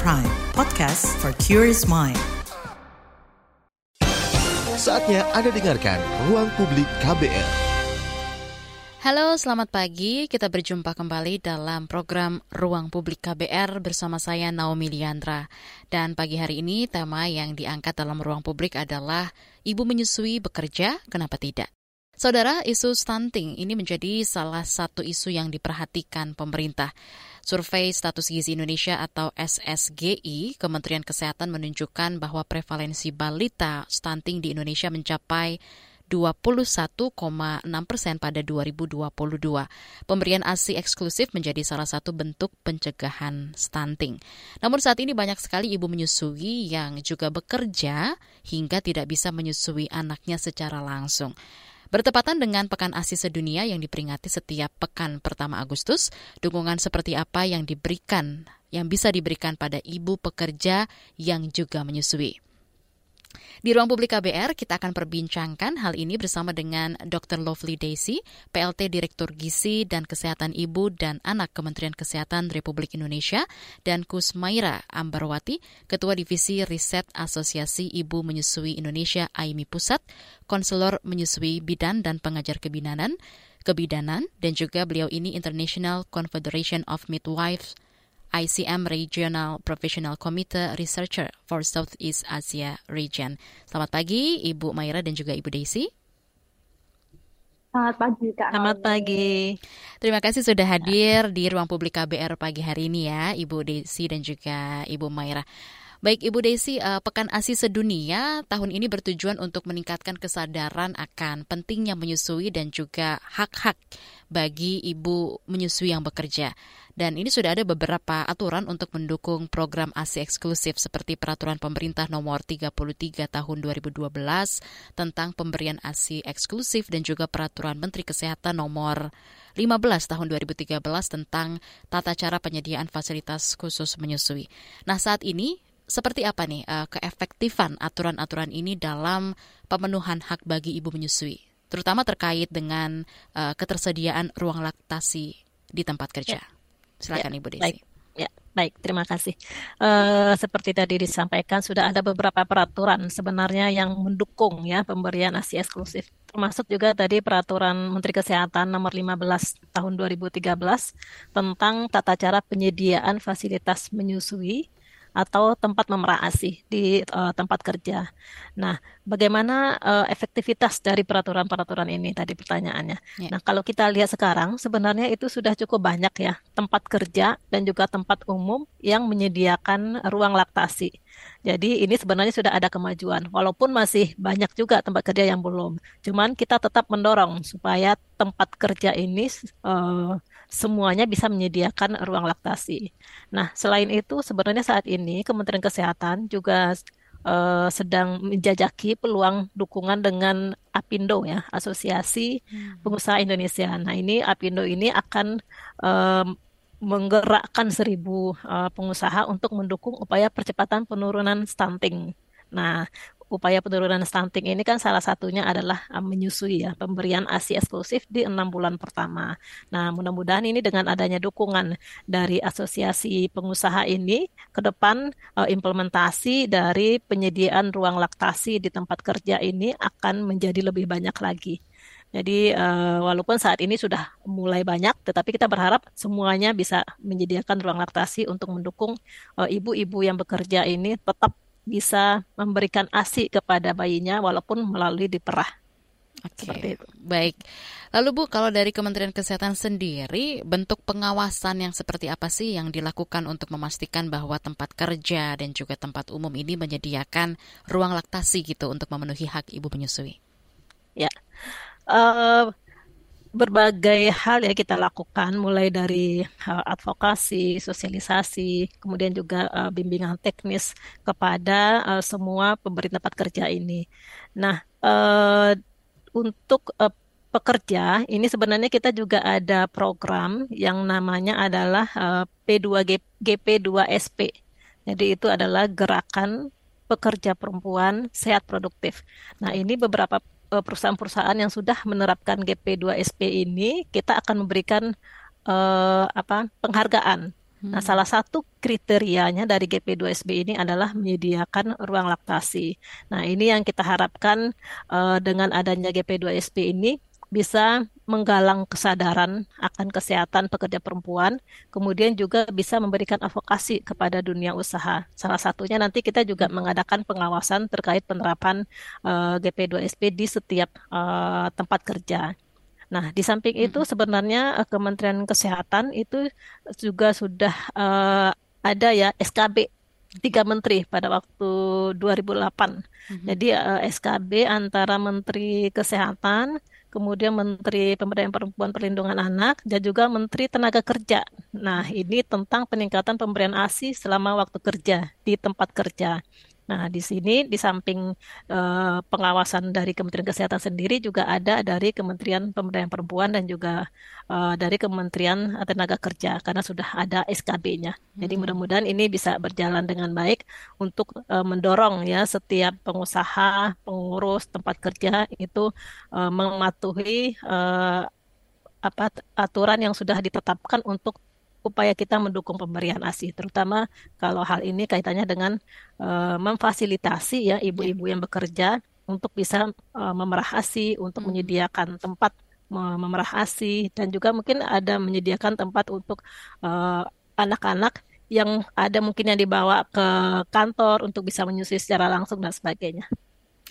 Prime, podcast for curious mind. Saatnya Anda dengarkan Ruang Publik KBR. Halo, selamat pagi. Kita berjumpa kembali dalam program Ruang Publik KBR bersama saya Naomi Liandra. Dan pagi hari ini tema yang diangkat dalam Ruang Publik adalah Ibu menyusui bekerja, kenapa tidak? Saudara, isu stunting ini menjadi salah satu isu yang diperhatikan pemerintah. Survei Status Gizi Indonesia atau SSGI, Kementerian Kesehatan menunjukkan bahwa prevalensi balita stunting di Indonesia mencapai 21,6 persen pada 2022. Pemberian ASI eksklusif menjadi salah satu bentuk pencegahan stunting. Namun saat ini banyak sekali ibu menyusui yang juga bekerja hingga tidak bisa menyusui anaknya secara langsung. Bertepatan dengan Pekan ASI Sedunia yang diperingati setiap pekan pertama Agustus, dukungan seperti apa yang diberikan, yang bisa diberikan pada ibu pekerja yang juga menyusui. Di ruang publik KBR, kita akan perbincangkan hal ini bersama dengan Dr. Lovely Daisy, PLT Direktur Gizi dan Kesehatan Ibu dan Anak Kementerian Kesehatan Republik Indonesia, dan Kusmaira Ambarwati, Ketua Divisi Riset Asosiasi Ibu Menyusui Indonesia AIMI Pusat, Konselor Menyusui Bidan dan Pengajar Kebidanan, Kebidanan, dan juga beliau ini International Confederation of Midwives ICM Regional Professional Committee Researcher for Southeast Asia Region. Selamat pagi Ibu Maira dan juga Ibu Desi. Selamat pagi Kak. Selamat pagi. Terima kasih sudah hadir di ruang publik KBR pagi hari ini ya Ibu Desi dan juga Ibu Maira. Baik Ibu Desi, uh, Pekan ASI Sedunia tahun ini bertujuan untuk meningkatkan kesadaran akan pentingnya menyusui dan juga hak-hak bagi ibu menyusui yang bekerja. Dan ini sudah ada beberapa aturan untuk mendukung program ASI eksklusif seperti peraturan pemerintah nomor 33 tahun 2012 tentang pemberian ASI eksklusif dan juga peraturan Menteri Kesehatan nomor 15 tahun 2013 tentang tata cara penyediaan fasilitas khusus menyusui. Nah, saat ini seperti apa nih uh, keefektifan aturan-aturan ini dalam pemenuhan hak bagi ibu menyusui, terutama terkait dengan uh, ketersediaan ruang laktasi di tempat kerja? Ya. Silakan ya, Ibu Desi. Baik. Ya, baik, terima kasih. Uh, seperti tadi disampaikan, sudah ada beberapa peraturan sebenarnya yang mendukung ya pemberian ASI eksklusif. Termasuk juga tadi peraturan Menteri Kesehatan nomor 15 tahun 2013 tentang tata cara penyediaan fasilitas menyusui atau tempat memerah ASI di uh, tempat kerja. Nah, bagaimana uh, efektivitas dari peraturan-peraturan ini tadi pertanyaannya. Yeah. Nah, kalau kita lihat sekarang sebenarnya itu sudah cukup banyak ya tempat kerja dan juga tempat umum yang menyediakan ruang laktasi. Jadi ini sebenarnya sudah ada kemajuan, walaupun masih banyak juga tempat kerja yang belum. Cuman kita tetap mendorong supaya tempat kerja ini uh, semuanya bisa menyediakan ruang laktasi. Nah, selain itu sebenarnya saat ini Kementerian Kesehatan juga uh, sedang menjajaki peluang dukungan dengan APindo ya, Asosiasi hmm. Pengusaha Indonesia. Nah, ini APindo ini akan uh, menggerakkan seribu uh, pengusaha untuk mendukung upaya percepatan penurunan stunting. Nah, upaya penurunan stunting ini kan salah satunya adalah uh, menyusui ya, pemberian ASI eksklusif di enam bulan pertama. Nah, mudah-mudahan ini dengan adanya dukungan dari asosiasi pengusaha ini, ke depan uh, implementasi dari penyediaan ruang laktasi di tempat kerja ini akan menjadi lebih banyak lagi. Jadi uh, walaupun saat ini sudah mulai banyak, tetapi kita berharap semuanya bisa menyediakan ruang laktasi untuk mendukung ibu-ibu uh, yang bekerja ini tetap bisa memberikan ASI kepada bayinya walaupun melalui diperah. Oke, okay. baik. Lalu Bu, kalau dari Kementerian Kesehatan sendiri, bentuk pengawasan yang seperti apa sih yang dilakukan untuk memastikan bahwa tempat kerja dan juga tempat umum ini menyediakan ruang laktasi gitu untuk memenuhi hak ibu menyusui? Ya, uh, berbagai hal ya kita lakukan mulai dari uh, advokasi, sosialisasi, kemudian juga uh, bimbingan teknis kepada uh, semua pemberi tempat kerja ini. Nah, untuk pekerja ini sebenarnya kita juga ada program yang namanya adalah uh, P2G, GP2SP. Jadi itu adalah gerakan pekerja perempuan sehat produktif. Nah, ini beberapa Eh, perusahaan-perusahaan yang sudah menerapkan GP2SP ini, kita akan memberikan uh, apa penghargaan Nah, salah satu kriterianya dari GP2SB ini adalah menyediakan ruang laktasi. Nah, ini yang kita harapkan uh, dengan adanya GP2SB ini bisa menggalang kesadaran akan kesehatan pekerja perempuan, kemudian juga bisa memberikan advokasi kepada dunia usaha. Salah satunya nanti kita juga mengadakan pengawasan terkait penerapan uh, GP2SP di setiap uh, tempat kerja. Nah, di samping itu sebenarnya uh, Kementerian Kesehatan itu juga sudah uh, ada ya SKB tiga menteri pada waktu 2008. Mm-hmm. Jadi uh, SKB antara Menteri Kesehatan, kemudian Menteri Pemberdayaan Perempuan Perlindungan Anak, dan juga Menteri Tenaga Kerja. Nah, ini tentang peningkatan pemberian ASI selama waktu kerja di tempat kerja. Nah, di sini di samping uh, pengawasan dari Kementerian Kesehatan sendiri juga ada dari Kementerian Pemberdayaan Perempuan dan juga uh, dari Kementerian Tenaga Kerja karena sudah ada SKB-nya. Jadi hmm. mudah-mudahan ini bisa berjalan dengan baik untuk uh, mendorong ya setiap pengusaha, pengurus tempat kerja itu uh, mematuhi uh, apa aturan yang sudah ditetapkan untuk upaya kita mendukung pemberian ASI, terutama kalau hal ini kaitannya dengan uh, memfasilitasi ya ibu-ibu yang bekerja untuk bisa uh, memerah ASI, untuk hmm. menyediakan tempat memerah ASI dan juga mungkin ada menyediakan tempat untuk anak anak-anak yang ada mungkin yang dibawa ke kantor untuk bisa menyusui secara langsung dan sebagainya.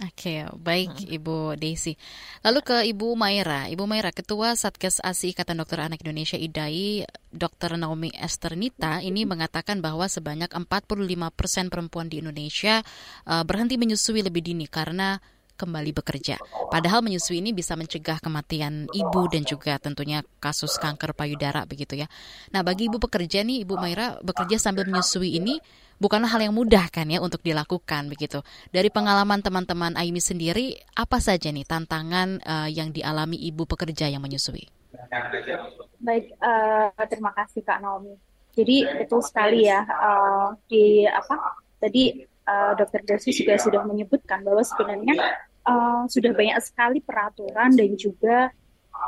Oke, baik hmm. Ibu Desi. Lalu ke Ibu Maira. Ibu Maira, Ketua Satgas ASI Ikatan Dokter Anak Indonesia IDAI, Dr. Naomi Esternita, ini mengatakan bahwa sebanyak 45 persen perempuan di Indonesia uh, berhenti menyusui lebih dini karena kembali bekerja. Padahal menyusui ini bisa mencegah kematian ibu dan juga tentunya kasus kanker payudara begitu ya. Nah, bagi ibu pekerja nih, Ibu Maira bekerja sambil menyusui ini bukanlah hal yang mudah kan ya untuk dilakukan begitu. Dari pengalaman teman-teman Aimi sendiri, apa saja nih tantangan uh, yang dialami ibu pekerja yang menyusui? Baik, uh, terima kasih Kak Naomi. Jadi betul sekali ya uh, di apa tadi uh, Dokter Desi juga sudah menyebutkan bahwa sebenarnya uh, sudah banyak sekali peraturan dan juga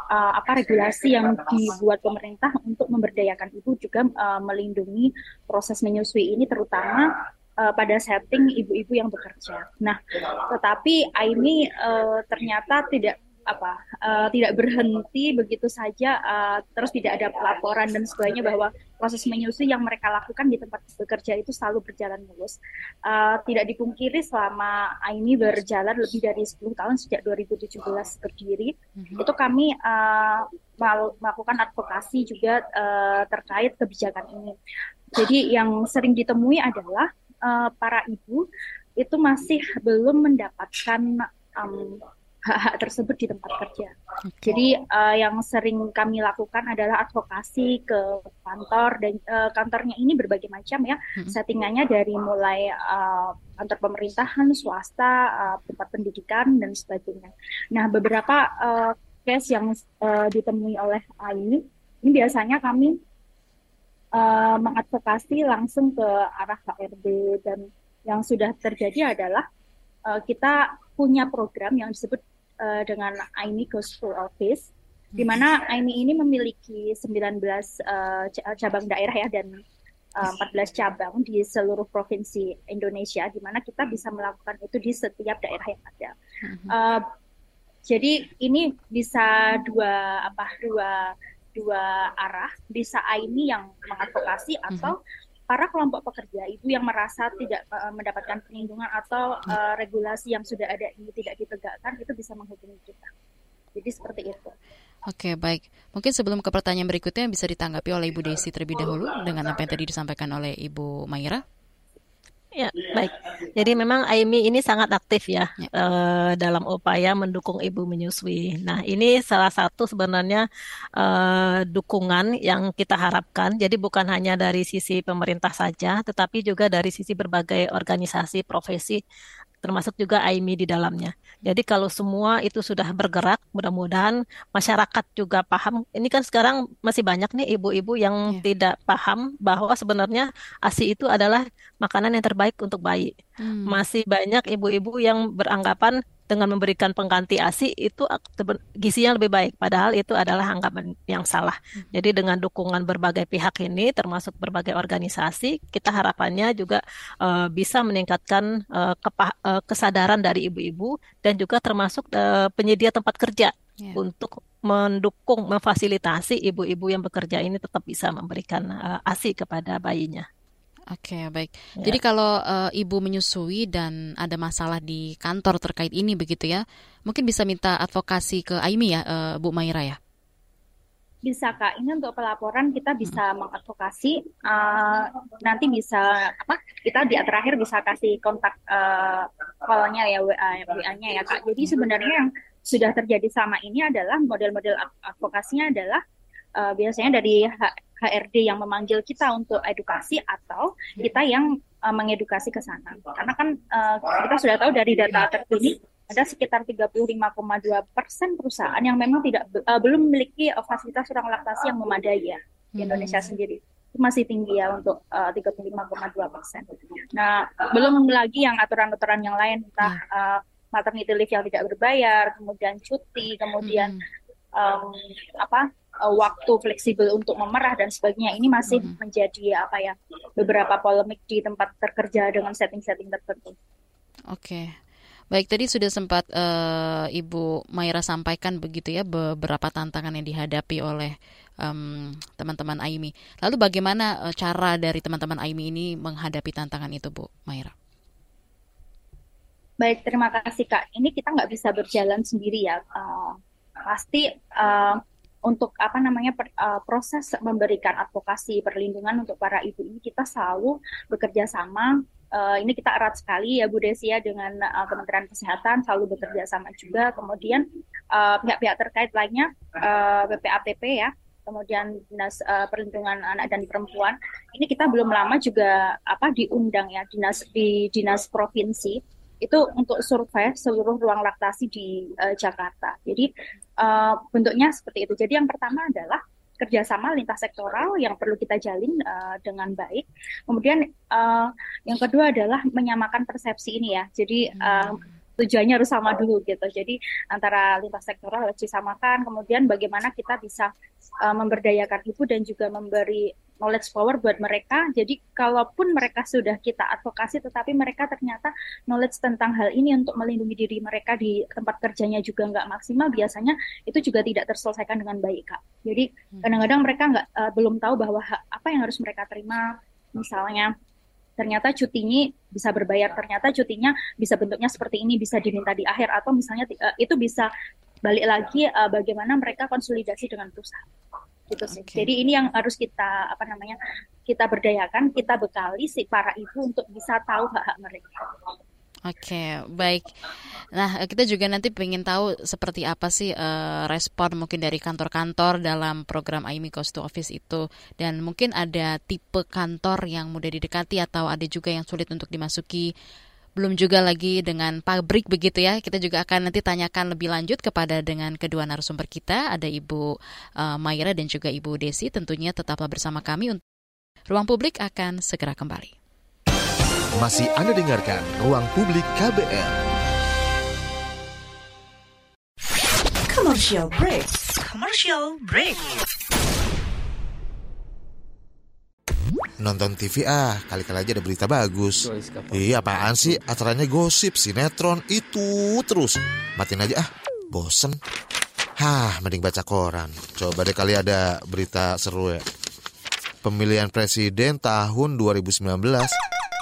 uh, apa regulasi yang dibuat pemerintah untuk memberdayakan ibu juga uh, melindungi proses menyusui ini terutama uh, pada setting ibu-ibu yang bekerja. Nah, tetapi ini uh, ternyata tidak apa uh, tidak berhenti begitu saja uh, terus tidak ada pelaporan dan sebagainya bahwa proses menyusui yang mereka lakukan di tempat bekerja itu selalu berjalan mulus uh, tidak dipungkiri selama ini berjalan lebih dari 10 tahun sejak 2017 berdiri mm-hmm. itu kami uh, melakukan advokasi juga uh, terkait kebijakan ini jadi yang sering ditemui adalah uh, para ibu itu masih belum mendapatkan um, hak-hak tersebut di tempat kerja. Okay. Jadi uh, yang sering kami lakukan adalah advokasi ke kantor dan uh, kantornya ini berbagai macam ya hmm. settingannya dari mulai uh, kantor pemerintahan, swasta, uh, tempat pendidikan dan sebagainya. Nah beberapa uh, case yang uh, ditemui oleh AINI ini biasanya kami uh, mengadvokasi langsung ke arah HRD dan yang sudah terjadi adalah uh, kita punya program yang disebut uh, dengan AIMI School Office, di mana AIMI ini memiliki 19 uh, eh, cabang daerah ya dan uh, eh, 14 cabang di seluruh provinsi Indonesia, di mana kita bisa melakukan itu di setiap daerah yang ada. Uh, jadi ini bisa dua apa dua dua arah, bisa AIMI yang mengadvokasi atau para kelompok pekerja ibu yang merasa tidak uh, mendapatkan perlindungan atau uh, regulasi yang sudah ada ini tidak ditegakkan itu bisa menghubungi kita. Jadi seperti itu. Oke, baik. Mungkin sebelum ke pertanyaan berikutnya bisa ditanggapi oleh Ibu Desi terlebih dahulu dengan apa yang tadi disampaikan oleh Ibu Maira. Ya, baik. Jadi memang Aimi ini sangat aktif ya, ya. Uh, dalam upaya mendukung ibu menyusui. Nah, ini salah satu sebenarnya uh, dukungan yang kita harapkan. Jadi bukan hanya dari sisi pemerintah saja, tetapi juga dari sisi berbagai organisasi profesi termasuk juga AIMI di dalamnya. Jadi kalau semua itu sudah bergerak, mudah-mudahan masyarakat juga paham. Ini kan sekarang masih banyak nih ibu-ibu yang yeah. tidak paham bahwa sebenarnya ASI itu adalah makanan yang terbaik untuk bayi. Hmm. Masih banyak ibu-ibu yang beranggapan dengan memberikan pengganti ASI itu gizinya lebih baik padahal itu adalah anggapan yang salah. Hmm. Jadi dengan dukungan berbagai pihak ini termasuk berbagai organisasi kita harapannya juga uh, bisa meningkatkan uh, uh, kesadaran dari ibu-ibu dan juga termasuk uh, penyedia tempat kerja yeah. untuk mendukung memfasilitasi ibu-ibu yang bekerja ini tetap bisa memberikan uh, ASI kepada bayinya. Oke, okay, baik. Ya. Jadi kalau uh, ibu menyusui dan ada masalah di kantor terkait ini begitu ya, mungkin bisa minta advokasi ke Aimi ya, uh, Bu Maira ya. Bisa kak, ini untuk pelaporan kita bisa hmm. mengadvokasi. Uh, nanti bisa apa? Kita di terakhir bisa kasih kontak uh, call-nya ya WA WA-nya ya kak. Jadi sebenarnya yang sudah terjadi sama ini adalah model-model advokasinya adalah uh, biasanya dari HRD yang memanggil kita untuk edukasi atau kita yang uh, mengedukasi ke sana. Karena kan uh, kita sudah tahu dari data terkini ada sekitar 35,2 persen perusahaan yang memang tidak uh, belum memiliki uh, fasilitas ruang laktasi yang memadai ya di hmm. Indonesia sendiri. Itu masih tinggi ya untuk uh, 35,2 persen. Nah belum lagi yang aturan-aturan yang lain entah uh, maternity leave yang tidak berbayar, kemudian cuti, kemudian um, apa uh, waktu fleksibel untuk memerah dan sebagainya ini masih hmm. menjadi apa ya beberapa polemik di tempat terkerja dengan setting-setting tertentu. Oke. Okay. Baik, tadi sudah sempat uh, Ibu Maira sampaikan begitu ya beberapa tantangan yang dihadapi oleh teman teman-teman AIMI. Lalu bagaimana uh, cara dari teman-teman AIMI ini menghadapi tantangan itu, Bu Maira? Baik, terima kasih Kak. Ini kita nggak bisa berjalan sendiri ya. Uh, pasti uh, untuk apa namanya per, uh, proses memberikan advokasi perlindungan untuk para ibu ini kita selalu bekerja sama. Uh, ini kita erat sekali ya Bu Desi ya dengan uh, Kementerian Kesehatan selalu bekerja sama juga. Kemudian pihak-pihak uh, terkait lainnya uh, BPATP ya kemudian dinas uh, perlindungan anak dan perempuan. Ini kita belum lama juga apa diundang ya dinas di dinas provinsi itu untuk survei seluruh ruang laktasi di uh, Jakarta. Jadi uh, bentuknya seperti itu. Jadi yang pertama adalah kerjasama lintas sektoral yang perlu kita jalin uh, dengan baik. Kemudian uh, yang kedua adalah menyamakan persepsi ini ya. Jadi uh, tujuannya harus sama dulu gitu. Jadi antara lintas sektoral harus disamakan. Kemudian bagaimana kita bisa uh, memberdayakan ibu dan juga memberi knowledge power buat mereka. Jadi kalaupun mereka sudah kita advokasi, tetapi mereka ternyata knowledge tentang hal ini untuk melindungi diri mereka di tempat kerjanya juga nggak maksimal, biasanya itu juga tidak terselesaikan dengan baik, kak. Jadi hmm. kadang-kadang mereka nggak uh, belum tahu bahwa apa yang harus mereka terima, misalnya ternyata cutinya bisa berbayar, ternyata cutinya bisa bentuknya seperti ini, bisa diminta di akhir atau misalnya uh, itu bisa balik lagi uh, bagaimana mereka konsolidasi dengan perusahaan gitu sih. Okay. Jadi ini yang harus kita apa namanya kita berdayakan, kita bekali si para ibu untuk bisa tahu hak-hak mereka. Oke, okay, baik. Nah, kita juga nanti ingin tahu seperti apa sih uh, respon mungkin dari kantor-kantor dalam program AIMI Cost to Office itu. Dan mungkin ada tipe kantor yang mudah didekati atau ada juga yang sulit untuk dimasuki belum juga lagi dengan pabrik begitu ya. Kita juga akan nanti tanyakan lebih lanjut kepada dengan kedua narasumber kita, ada Ibu uh, Mayra dan juga Ibu Desi. Tentunya tetaplah bersama kami Ruang Publik akan segera kembali. Masih Anda dengarkan Ruang Publik KBR. Commercial break. Commercial break. Nonton TV ah, kali-kali aja ada berita bagus. Iya apaan sih? Acaranya gosip, sinetron, itu terus. Matiin aja ah, bosen. Hah, mending baca koran. Coba deh kali ada berita seru ya. Pemilihan presiden tahun 2019.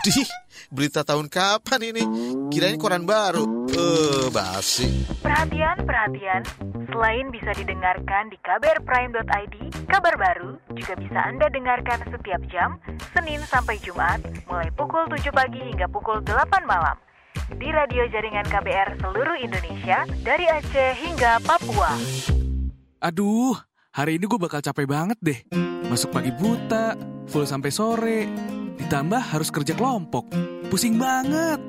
Dih, berita tahun kapan ini? Kirain koran baru. Eh, uh, basi. Perhatian, perhatian. Selain bisa didengarkan di kbrprime.id, kabar baru juga bisa Anda dengarkan setiap jam, Senin sampai Jumat, mulai pukul 7 pagi hingga pukul 8 malam. Di radio jaringan KBR seluruh Indonesia, dari Aceh hingga Papua. Aduh, hari ini gue bakal capek banget deh. Masuk pagi buta, full sampai sore, ditambah harus kerja kelompok. Pusing banget.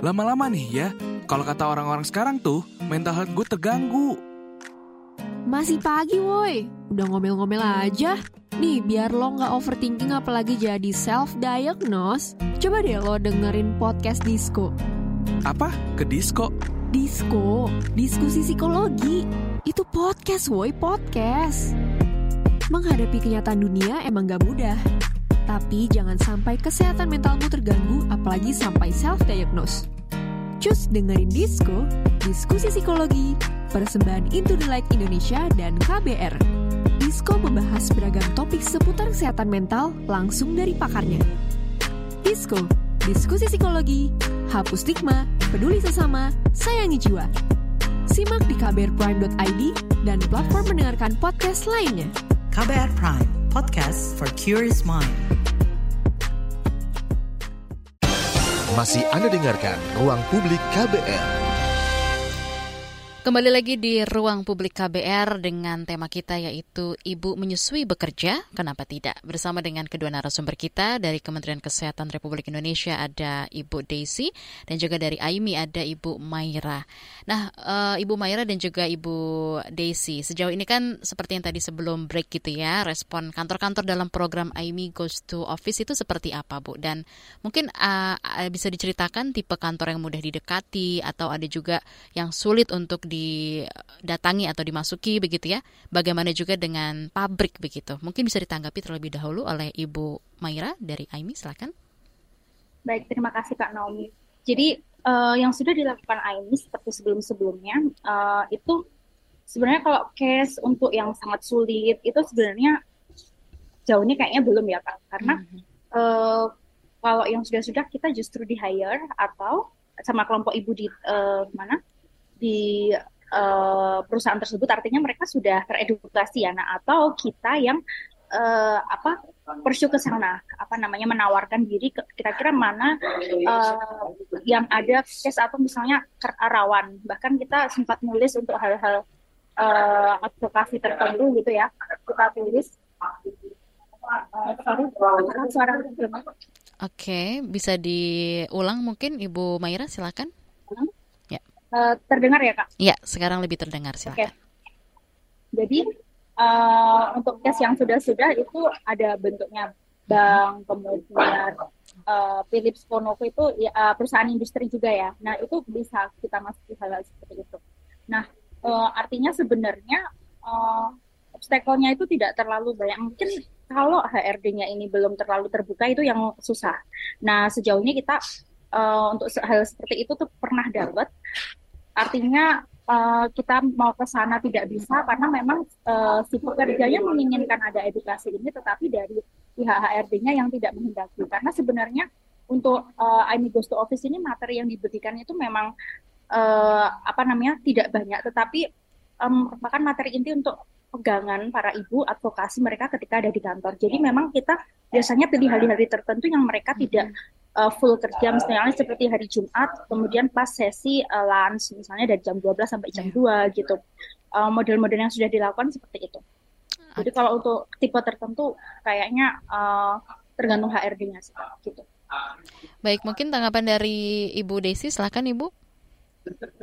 Lama-lama nih ya, kalau kata orang-orang sekarang tuh, mental health gue terganggu. Masih pagi woi, udah ngomel-ngomel aja. Nih, biar lo nggak overthinking apalagi jadi self-diagnose, coba deh lo dengerin podcast Disco. Apa? Ke Disco? Disko, diskusi psikologi. Itu podcast woi, podcast. Menghadapi kenyataan dunia emang gak mudah. Tapi jangan sampai kesehatan mentalmu terganggu apalagi sampai self-diagnose. Cus dengerin Disko, diskusi psikologi, persembahan Into the Light Indonesia dan KBR. Disko membahas beragam topik seputar kesehatan mental langsung dari pakarnya. Disko, diskusi psikologi, hapus stigma, peduli sesama, sayangi jiwa. Simak di kbrprime.id dan platform mendengarkan podcast lainnya. KBR Prime, podcast for curious mind. Masih Anda dengarkan Ruang Publik KBR. Kembali lagi di ruang publik KBR dengan tema kita yaitu Ibu menyusui bekerja, kenapa tidak? Bersama dengan kedua narasumber kita dari Kementerian Kesehatan Republik Indonesia ada Ibu Daisy dan juga dari AIMI ada Ibu Maira. Nah, e, Ibu Maira dan juga Ibu Daisy, sejauh ini kan seperti yang tadi sebelum break gitu ya, respon kantor-kantor dalam program AIMI Goes to Office itu seperti apa Bu? Dan mungkin uh, bisa diceritakan tipe kantor yang mudah didekati atau ada juga yang sulit untuk didatangi atau dimasuki begitu ya. Bagaimana juga dengan pabrik begitu. Mungkin bisa ditanggapi terlebih dahulu oleh Ibu Maira dari AIMI, silakan. Baik, terima kasih Kak Naomi. Jadi uh, yang sudah dilakukan AIMI seperti sebelum-sebelumnya uh, itu sebenarnya kalau case untuk yang sangat sulit itu sebenarnya jauh ini kayaknya belum ya Kak. Karena mm -hmm. uh, kalau yang sudah-sudah kita justru di hire atau sama kelompok ibu di uh, mana di uh, perusahaan tersebut artinya mereka sudah teredukasi ya. Nah atau kita yang uh, apa pursue ke sana apa namanya menawarkan diri kira-kira mana uh, yang ada case atau misalnya rawan bahkan kita sempat nulis untuk hal-hal uh, advokasi tertentu gitu ya. Kita tulis. Oke, bisa diulang mungkin Ibu Maira silakan. Uh, terdengar ya kak? Iya, sekarang lebih terdengar silakan. Okay. Jadi uh, untuk tes yang sudah-sudah itu ada bentuknya bank, kemudian uh, Philips Konoco itu ya, uh, perusahaan industri juga ya. Nah itu bisa kita masuki hal-hal seperti itu. Nah uh, artinya sebenarnya uh, obstacle-nya itu tidak terlalu banyak. Mungkin kalau HRD-nya ini belum terlalu terbuka itu yang susah. Nah sejauh ini kita uh, untuk hal seperti itu tuh pernah dapat Artinya uh, kita mau ke sana tidak bisa karena memang uh, si pekerjanya menginginkan ada edukasi ini, tetapi dari pihak HRD-nya yang tidak menghendaki. Karena sebenarnya untuk uh, IMI Goes Office ini materi yang diberikan itu memang uh, apa namanya tidak banyak, tetapi um, merupakan materi inti untuk pegangan para ibu advokasi mereka ketika ada di kantor. Jadi memang kita biasanya pilih hari-hari tertentu yang mereka tidak uh, full kerja misalnya seperti hari Jumat, kemudian pas sesi uh, lunch misalnya dari jam 12 sampai jam yeah. 2 gitu. Uh, model-model yang sudah dilakukan seperti itu. Jadi kalau untuk tipe tertentu kayaknya uh, tergantung HRD-nya sih gitu. Baik, mungkin tanggapan dari Ibu Desi, silakan Ibu.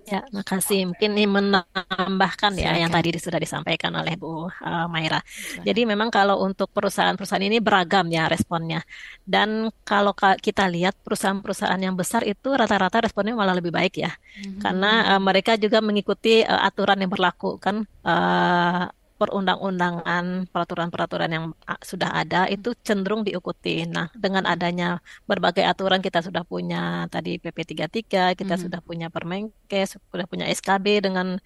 Ya, makasih. Mungkin ini menambahkan ya yang tadi sudah disampaikan oleh Bu uh, Maira. Jadi memang kalau untuk perusahaan-perusahaan ini beragam ya responnya. Dan kalau kita lihat perusahaan-perusahaan yang besar itu rata-rata responnya malah lebih baik ya. Hmm. Karena uh, mereka juga mengikuti uh, aturan yang berlaku kan uh, perundang-undangan, peraturan-peraturan yang sudah ada itu cenderung diikuti. Nah, dengan adanya berbagai aturan kita sudah punya tadi PP 33, kita mm -hmm. sudah punya Permenkes, sudah punya SKB dengan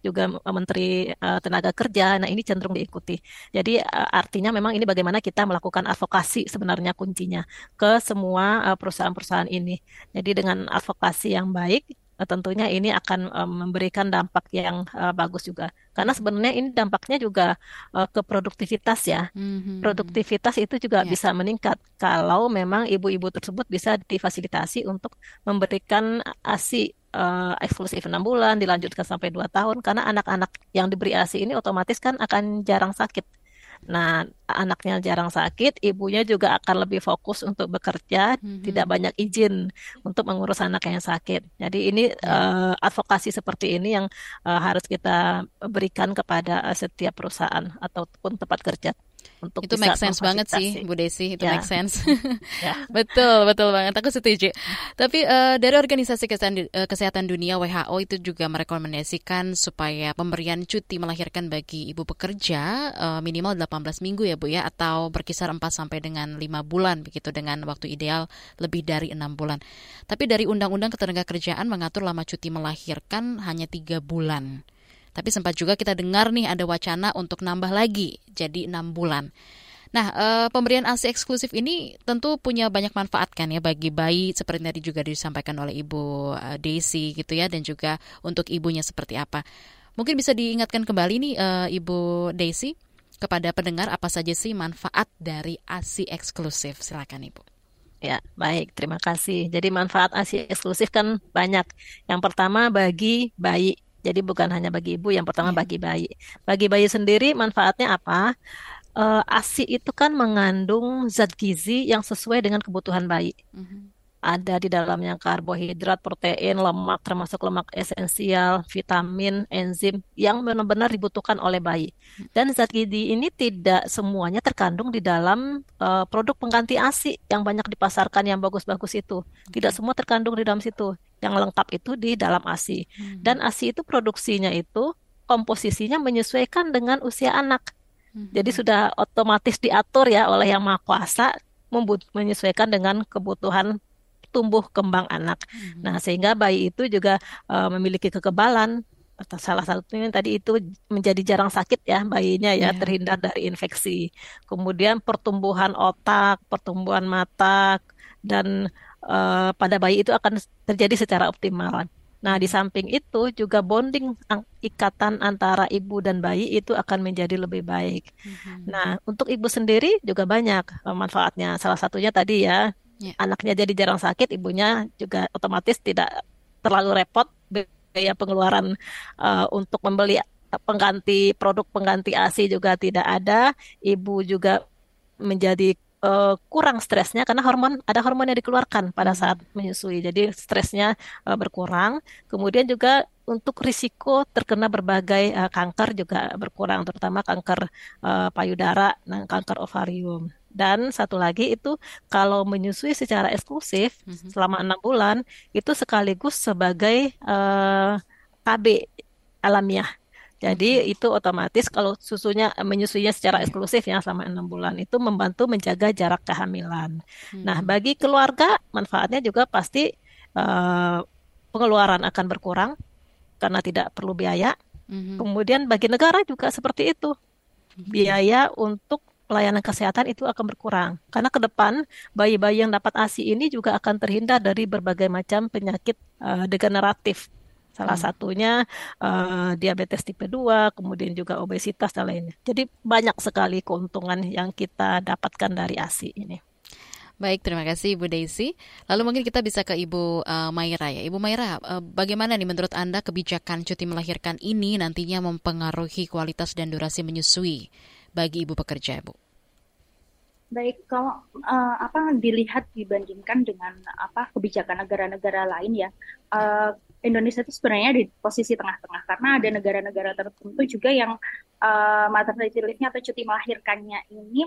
juga Menteri uh, Tenaga Kerja. Nah, ini cenderung diikuti. Jadi uh, artinya memang ini bagaimana kita melakukan advokasi sebenarnya kuncinya ke semua uh, perusahaan-perusahaan ini. Jadi dengan advokasi yang baik tentunya ini akan um, memberikan dampak yang uh, bagus juga. Karena sebenarnya ini dampaknya juga uh, ke produktivitas ya. Mm-hmm. Produktivitas itu juga yeah. bisa meningkat kalau memang ibu-ibu tersebut bisa difasilitasi untuk memberikan ASI uh, eksklusif enam bulan, dilanjutkan sampai dua tahun. Karena anak-anak yang diberi ASI ini otomatis kan akan jarang sakit Nah, anaknya jarang sakit, ibunya juga akan lebih fokus untuk bekerja, mm-hmm. tidak banyak izin untuk mengurus anak yang sakit. Jadi ini uh, advokasi seperti ini yang uh, harus kita berikan kepada uh, setiap perusahaan ataupun tempat kerja. Untuk itu make sense banget sih. Bu Desi itu Ya. make sense Ya. betul betul banget aku setuju tapi eh, dari organisasi kesehatan, eh, kesehatan dunia WHO itu juga merekomendasikan supaya pemberian cuti melahirkan bagi ibu pekerja eh, minimal 18 minggu ya Bu ya atau berkisar 4 sampai dengan 5 bulan begitu dengan waktu ideal lebih dari enam bulan tapi dari undang-undang ketenagakerjaan mengatur lama cuti melahirkan hanya tiga bulan tapi sempat juga kita dengar nih ada wacana untuk nambah lagi jadi enam bulan. Nah, eh, pemberian ASI eksklusif ini tentu punya banyak manfaat kan ya bagi bayi seperti tadi juga disampaikan oleh Ibu eh, Desi gitu ya dan juga untuk ibunya seperti apa. Mungkin bisa diingatkan kembali nih eh, Ibu Desi kepada pendengar apa saja sih manfaat dari ASI eksklusif. Silakan Ibu. Ya, baik. Terima kasih. Jadi manfaat ASI eksklusif kan banyak. Yang pertama bagi bayi. Jadi bukan hanya bagi ibu, yang pertama bagi bayi. Bagi bayi sendiri manfaatnya apa? Eh, ASI itu kan mengandung zat gizi yang sesuai dengan kebutuhan bayi. Ada di dalamnya karbohidrat, protein, lemak, termasuk lemak esensial, vitamin, enzim yang benar-benar dibutuhkan oleh bayi. Dan zat gizi ini tidak semuanya terkandung di dalam eh, produk pengganti ASI yang banyak dipasarkan yang bagus-bagus itu. Tidak semua terkandung di dalam situ. Yang lengkap itu di dalam ASI. Dan ASI itu produksinya itu komposisinya menyesuaikan dengan usia anak. Jadi sudah otomatis diatur ya oleh yang maha kuasa menyesuaikan dengan kebutuhan tumbuh kembang anak. Nah, sehingga bayi itu juga eh, memiliki kekebalan. Atau Salah satunya tadi itu menjadi jarang sakit ya bayinya ya, Iya. terhindar dari infeksi. Kemudian pertumbuhan otak, pertumbuhan mata dan eh, pada bayi itu akan terjadi secara optimal. Nah, di samping itu juga bonding ikatan antara ibu dan bayi itu akan menjadi lebih baik. Nah, untuk ibu sendiri juga banyak eh, manfaatnya. Salah satunya tadi ya, Ya. anaknya jadi jarang sakit, ibunya juga otomatis tidak terlalu repot biaya pengeluaran eh, untuk membeli pengganti produk pengganti ASI juga tidak ada. Ibu juga menjadi eh, kurang stresnya karena hormon ada hormon yang dikeluarkan pada saat menyusui. Jadi stresnya eh, berkurang. Kemudian juga untuk risiko terkena berbagai eh, kanker juga berkurang, terutama kanker eh, payudara dan kanker ovarium. Dan satu lagi itu kalau menyusui secara eksklusif selama enam bulan itu sekaligus sebagai eh, KB alamiah. Jadi itu otomatis kalau susunya menyusuinya secara eksklusif ya selama enam bulan itu membantu menjaga jarak kehamilan. Nah bagi keluarga manfaatnya juga pasti eh, pengeluaran akan berkurang karena tidak perlu biaya. Kemudian bagi negara juga seperti itu biaya untuk pelayanan kesehatan itu akan berkurang karena ke depan bayi-bayi yang dapat ASI ini juga akan terhindar dari berbagai macam penyakit eh, degeneratif. Salah satunya eh, diabetes tipe 2, kemudian juga obesitas dan lainnya. Jadi banyak sekali keuntungan yang kita dapatkan dari ASI ini. Baik, terima kasih Ibu Daisy. Lalu mungkin kita bisa ke Ibu eh, Maira ya. Ibu Maira, eh, bagaimana nih menurut Anda kebijakan cuti melahirkan ini nantinya mempengaruhi kualitas dan durasi menyusui bagi ibu pekerja, Bu? Baik, kalau eh, apa dilihat dibandingkan dengan apa kebijakan negara-negara lain ya, eh, Indonesia itu sebenarnya di posisi tengah-tengah karena ada negara-negara tertentu juga yang eh, maternity leave-nya atau cuti melahirkannya ini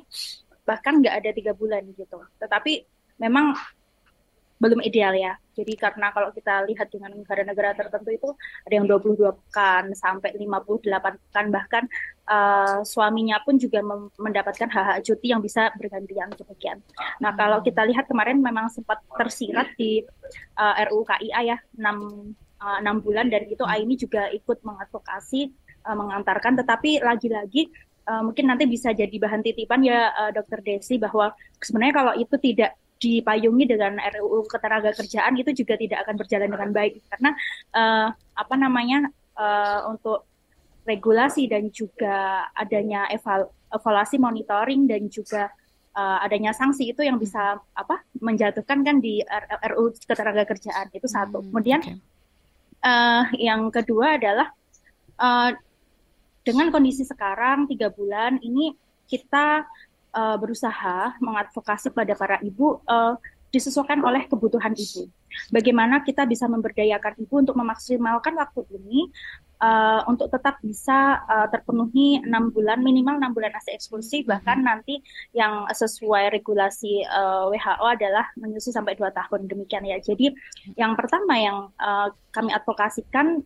bahkan nggak ada tiga bulan gitu. Tetapi memang belum ideal ya. Jadi karena kalau kita lihat dengan negara-negara tertentu itu ada yang 22 pekan sampai 58 pekan bahkan eh, suaminya pun juga mendapatkan hak-hak cuti yang bisa bergantian demikian. Nah, kalau kita lihat kemarin memang sempat tersirat di eh, RUU KIA ya 6 eh, 6 bulan dan itu Aini juga ikut mengadvokasi eh, mengantarkan. Tetapi lagi-lagi eh, mungkin nanti bisa jadi bahan titipan ya eh, Dokter Desi bahwa sebenarnya kalau itu tidak dipayungi dengan RUU Ketenagakerjaan itu juga tidak akan berjalan dengan baik. Karena eh, apa namanya eh, untuk regulasi dan juga adanya eval- evaluasi monitoring dan juga eh, adanya sanksi itu yang bisa apa menjatuhkan kan di RUU Ketenagakerjaan itu satu. Kemudian eh, yang kedua adalah eh, dengan kondisi sekarang tiga bulan ini kita eh, berusaha mengadvokasi pada para ibu eh, disesuaikan oleh kebutuhan ibu. Bagaimana kita bisa memberdayakan ibu untuk memaksimalkan waktu ini uh, untuk tetap bisa uh, terpenuhi enam bulan minimal enam bulan ASI eksklusif bahkan hmm. nanti yang sesuai regulasi uh, WHO adalah menyusui sampai dua tahun. Demikian ya. Jadi yang pertama yang uh, kami advokasikan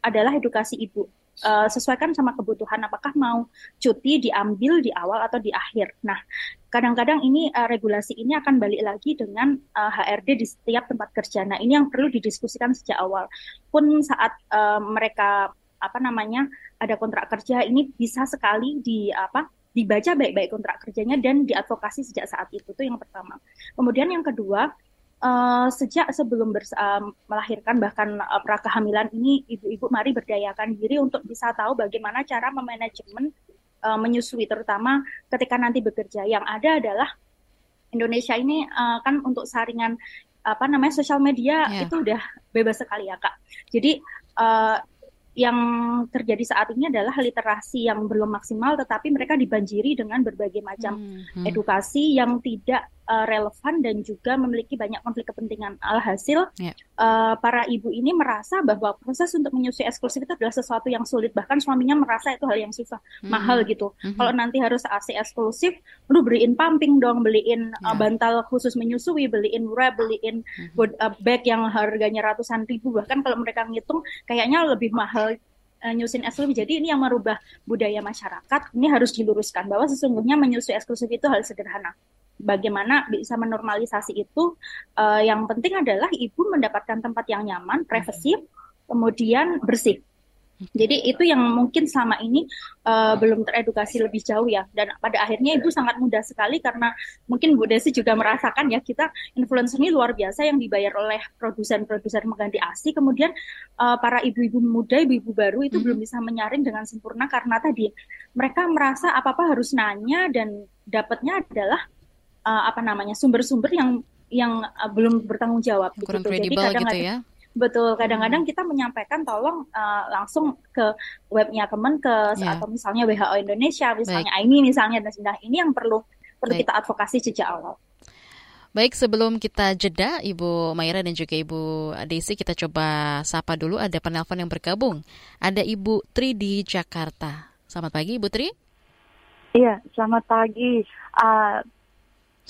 adalah edukasi ibu uh, sesuaikan sama kebutuhan apakah mau cuti diambil di awal atau di akhir. Nah, kadang-kadang ini uh, regulasi ini akan balik lagi dengan uh, eh, HRD di setiap tempat kerja. Nah, ini yang perlu didiskusikan sejak awal. Pun saat uh, mereka apa namanya ada kontrak kerja ini bisa sekali di apa dibaca baik-baik kontrak kerjanya dan diadvokasi sejak saat itu itu yang pertama. Kemudian yang kedua uh, sejak sebelum bers uh, melahirkan bahkan uh, pra kehamilan ini ibu-ibu mari berdayakan diri untuk bisa tahu bagaimana cara memanajemen uh, menyusui terutama ketika nanti bekerja. Yang ada adalah Indonesia ini uh, kan untuk saringan apa namanya sosial media yeah. itu udah bebas sekali ya kak. Jadi uh, yang terjadi saat ini adalah literasi yang belum maksimal, tetapi mereka dibanjiri dengan berbagai macam hmm, hmm. edukasi yang tidak uh, relevan dan juga memiliki banyak konflik kepentingan. Alhasil, yeah. Ya. uh, para ibu ini merasa bahwa proses untuk menyusui eksklusif itu adalah sesuatu yang sulit. Bahkan suaminya merasa itu hal yang susah, hmm. mahal gitu. Hmm. Kalau nanti harus ASI eksklusif, lu beliin pumping dong, beliin yeah. uh, ya. bantal khusus menyusui, beliin wrap, beliin hmm. uh, bag yang harganya ratusan ribu. Bahkan kalau mereka ngitung, kayaknya lebih mahal hal uh, nyusin eksklusif. Jadi ini yang merubah budaya masyarakat. Ini harus diluruskan bahwa sesungguhnya menyusui eksklusif itu hal sederhana. Bagaimana bisa menormalisasi itu? Uh, yang penting adalah ibu mendapatkan tempat yang nyaman, privacy, kemudian bersih. Jadi itu yang mungkin selama ini uh, belum teredukasi lebih jauh ya. Dan pada akhirnya ibu sangat mudah sekali karena mungkin Bu Desi juga merasakan ya kita influencer ini luar biasa yang dibayar oleh produsen-produsen mengganti ASI. Kemudian uh, para ibu-ibu muda, ibu-ibu baru itu mm -hmm. belum bisa menyaring dengan sempurna karena tadi mereka merasa apa-apa harus nanya dan dapatnya adalah uh, apa namanya sumber-sumber yang yang uh, belum bertanggung jawab. Kurang gitu. Jadi kadang gitu ya Betul, kadang-kadang kita menyampaikan tolong uh, langsung ke webnya Kemenkes yeah. atau misalnya WHO Indonesia, misalnya Baik. ini misalnya dan nah ini yang perlu perlu Baik. kita advokasi sejak awal. Baik, sebelum kita jeda, Ibu Maira dan juga Ibu Desi, kita coba sapa dulu. Ada penelpon yang bergabung. Ada Ibu Tri di Jakarta. Selamat pagi, Ibu Tri. Iya, selamat pagi. Uh,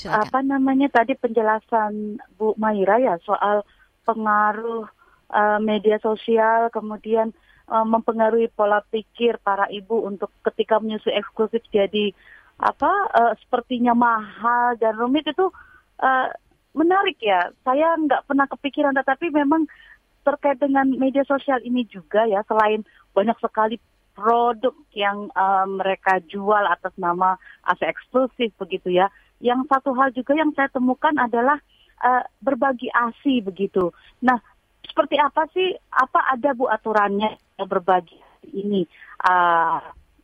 apa namanya tadi penjelasan Bu Maira ya soal pengaruh uh, media sosial, kemudian uh, mempengaruhi pola pikir para ibu untuk ketika menyusui eksklusif jadi apa uh, sepertinya mahal dan rumit itu uh, menarik ya. Saya nggak pernah kepikiran, tetapi memang terkait dengan media sosial ini juga ya, selain banyak sekali produk yang uh, mereka jual atas nama AC eksklusif begitu ya. Yang satu hal juga yang saya temukan adalah uh, berbagi asi begitu. Nah, seperti apa sih? Apa ada bu aturannya berbagi ini? Uh,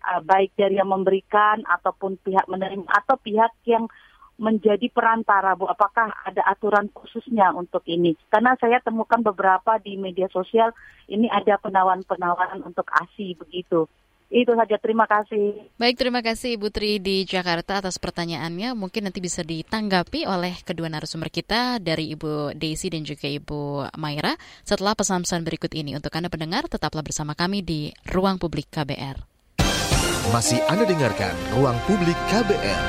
uh, baik dari yang memberikan ataupun pihak menerima atau pihak yang menjadi perantara Bu apakah ada aturan khususnya untuk ini karena saya temukan beberapa di media sosial ini ada penawaran-penawaran untuk ASI begitu itu saja, terima kasih. Baik, terima kasih Ibu Tri di Jakarta atas pertanyaannya. Mungkin nanti bisa ditanggapi oleh kedua narasumber kita dari Ibu Desi dan juga Ibu Maira setelah pesan-pesan berikut ini. Untuk Anda pendengar, tetaplah bersama kami di Ruang Publik KBR. Masih Anda dengarkan Ruang Publik KBR.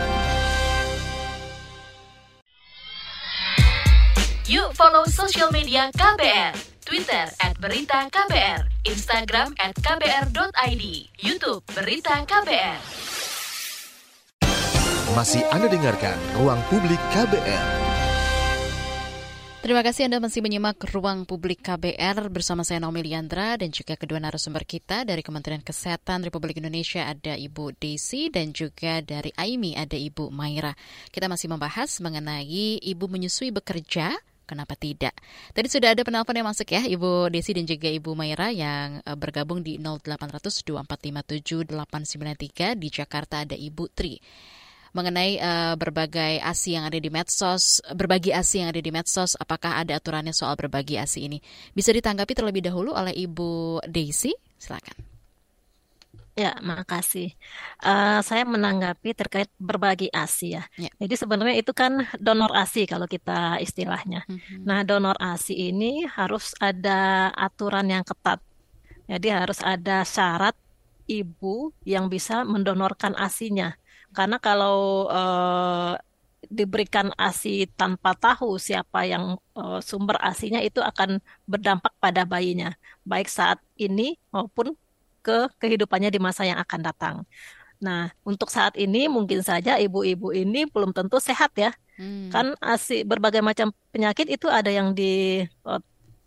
Yuk follow sosial media KBR Twitter at Berita KBR, Instagram at kbr.id, Youtube Berita KBR. Masih Anda dengarkan Ruang Publik KBR. Terima kasih Anda masih menyimak Ruang Publik KBR bersama saya Naomi Liandra dan juga kedua narasumber kita dari Kementerian Kesehatan Republik Indonesia ada Ibu Desi dan juga dari AIMI ada Ibu Maira. Kita masih membahas mengenai ibu menyusui bekerja kenapa tidak? Tadi sudah ada penelpon yang masuk ya, Ibu Desi dan juga Ibu Maira yang uh, bergabung di 0800 2457 893 di Jakarta ada Ibu Tri mengenai uh, berbagai asi yang ada di medsos, berbagi asi yang ada di medsos, apakah ada aturannya soal berbagi asi ini? Bisa ditanggapi terlebih dahulu oleh Ibu Desi, silakan. Ya, makasih. Uh, saya menanggapi terkait berbagi ASI ya. ya. Jadi sebenarnya itu kan donor ASI kalau kita istilahnya. Mm -hmm. Nah, donor ASI ini harus ada aturan yang ketat Jadi harus ada syarat ibu yang bisa mendonorkan asinya. Karena kalau uh, diberikan ASI tanpa tahu siapa yang uh, sumber ASInya itu akan berdampak pada bayinya, baik saat ini maupun ke kehidupannya di masa yang akan datang. Nah, untuk saat ini mungkin saja ibu-ibu ini belum tentu sehat ya. Hmm. Kan ASI berbagai macam penyakit itu ada yang di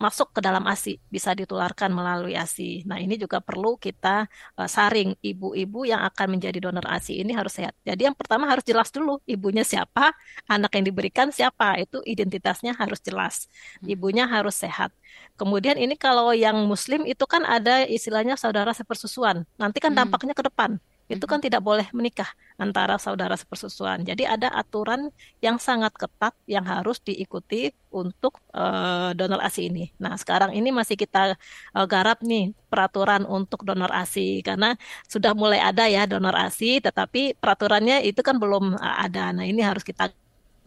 masuk ke dalam ASI, bisa ditularkan melalui ASI. Nah, ini juga perlu kita uh, saring ibu-ibu yang akan menjadi donor ASI ini harus sehat. Jadi yang pertama harus jelas dulu ibunya siapa, anak yang diberikan siapa, itu identitasnya harus jelas. Hmm. Ibunya harus sehat. Kemudian ini kalau yang muslim itu kan ada istilahnya saudara sepersusuan. Nanti kan hmm. dampaknya ke depan itu kan tidak boleh menikah antara saudara sepersusuan. Jadi ada aturan yang sangat ketat yang harus diikuti untuk uh, donor ASI ini. Nah, sekarang ini masih kita uh, garap nih peraturan untuk donor ASI karena sudah mulai ada ya donor ASI tetapi peraturannya itu kan belum ada. Nah, ini harus kita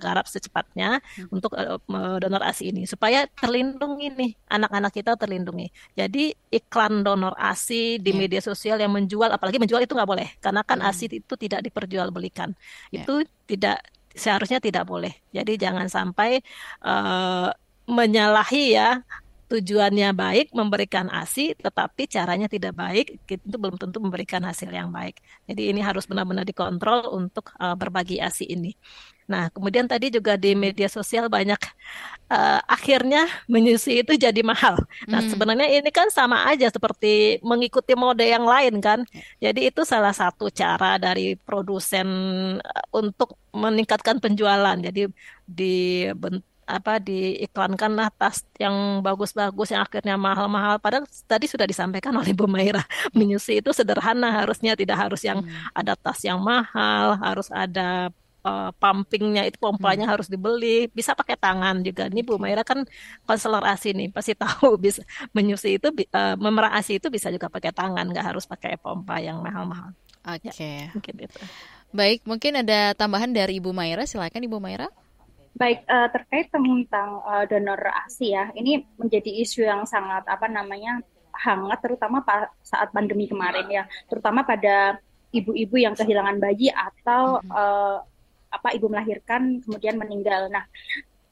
garap secepatnya hmm. untuk uh, donor ASI ini supaya terlindungi nih anak-anak kita terlindungi. Jadi iklan donor ASI di yeah. media sosial yang menjual apalagi menjual itu nggak boleh karena kan hmm. ASI itu tidak diperjualbelikan. Yeah. Itu tidak seharusnya tidak boleh. Jadi jangan sampai uh, menyalahi ya tujuannya baik memberikan ASI tetapi caranya tidak baik itu belum tentu memberikan hasil yang baik. Jadi ini harus benar-benar dikontrol untuk uh, berbagi ASI ini. Nah, kemudian tadi juga di media sosial banyak uh, akhirnya menyusui itu jadi mahal. Nah, hmm. sebenarnya ini kan sama aja seperti mengikuti mode yang lain kan. Jadi itu salah satu cara dari produsen uh, untuk meningkatkan penjualan. Jadi di apa diiklankanlah tas yang bagus-bagus yang akhirnya mahal-mahal padahal tadi sudah disampaikan oleh Bu Maira menyusui itu sederhana harusnya tidak harus yang hmm. ada tas yang mahal harus ada uh, pumpingnya itu pompanya hmm. harus dibeli. Bisa pakai tangan juga. Ini Bu Maira kan konselor ASI nih pasti tahu bisa menyusui itu uh, memerah ASI itu bisa juga pakai tangan nggak harus pakai pompa yang mahal-mahal. Oke. okay. ya, mungkin itu. Baik mungkin ada tambahan dari Ibu Maira. Silakan Ibu Maira. Baik, uh, terkait tentang uh, donor ASI ya, ini menjadi isu yang sangat apa namanya hangat, terutama saat pandemi kemarin ya, terutama pada ibu-ibu yang kehilangan bayi atau hmm. uh, apa ibu melahirkan kemudian meninggal. Nah,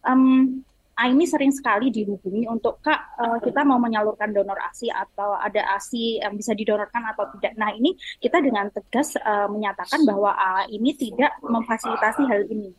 um, ini sering sekali dihubungi untuk kak uh, kita mau menyalurkan donor ASI atau ada ASI yang bisa didonorkan atau tidak. Nah ini kita dengan tegas uh, menyatakan bahwa uh, ini tidak memfasilitasi hal ini.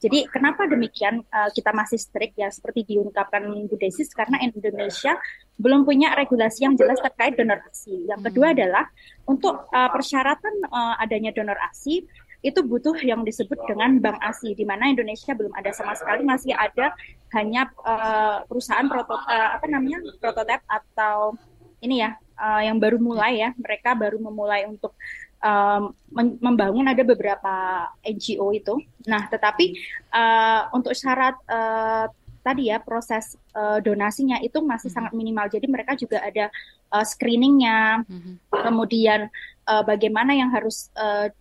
Jadi kenapa demikian uh, kita masih strict ya seperti diungkapkan Bu Desis karena Indonesia belum punya regulasi yang jelas terkait donor ASI. Yang kedua hmm. adalah untuk uh, persyaratan uh, adanya donor ASI itu butuh yang disebut dengan bank ASI di mana Indonesia belum ada sama sekali masih ada hanya uh, perusahaan proto uh, apa namanya prototipe atau ini ya uh, yang baru mulai ya mereka baru memulai untuk um, membangun ada beberapa NGO itu nah tetapi uh, untuk syarat uh, tadi ya proses uh, donasinya itu masih hmm. sangat minimal. Jadi mereka juga ada uh, screeningnya, hmm. kemudian uh, bagaimana yang harus uh,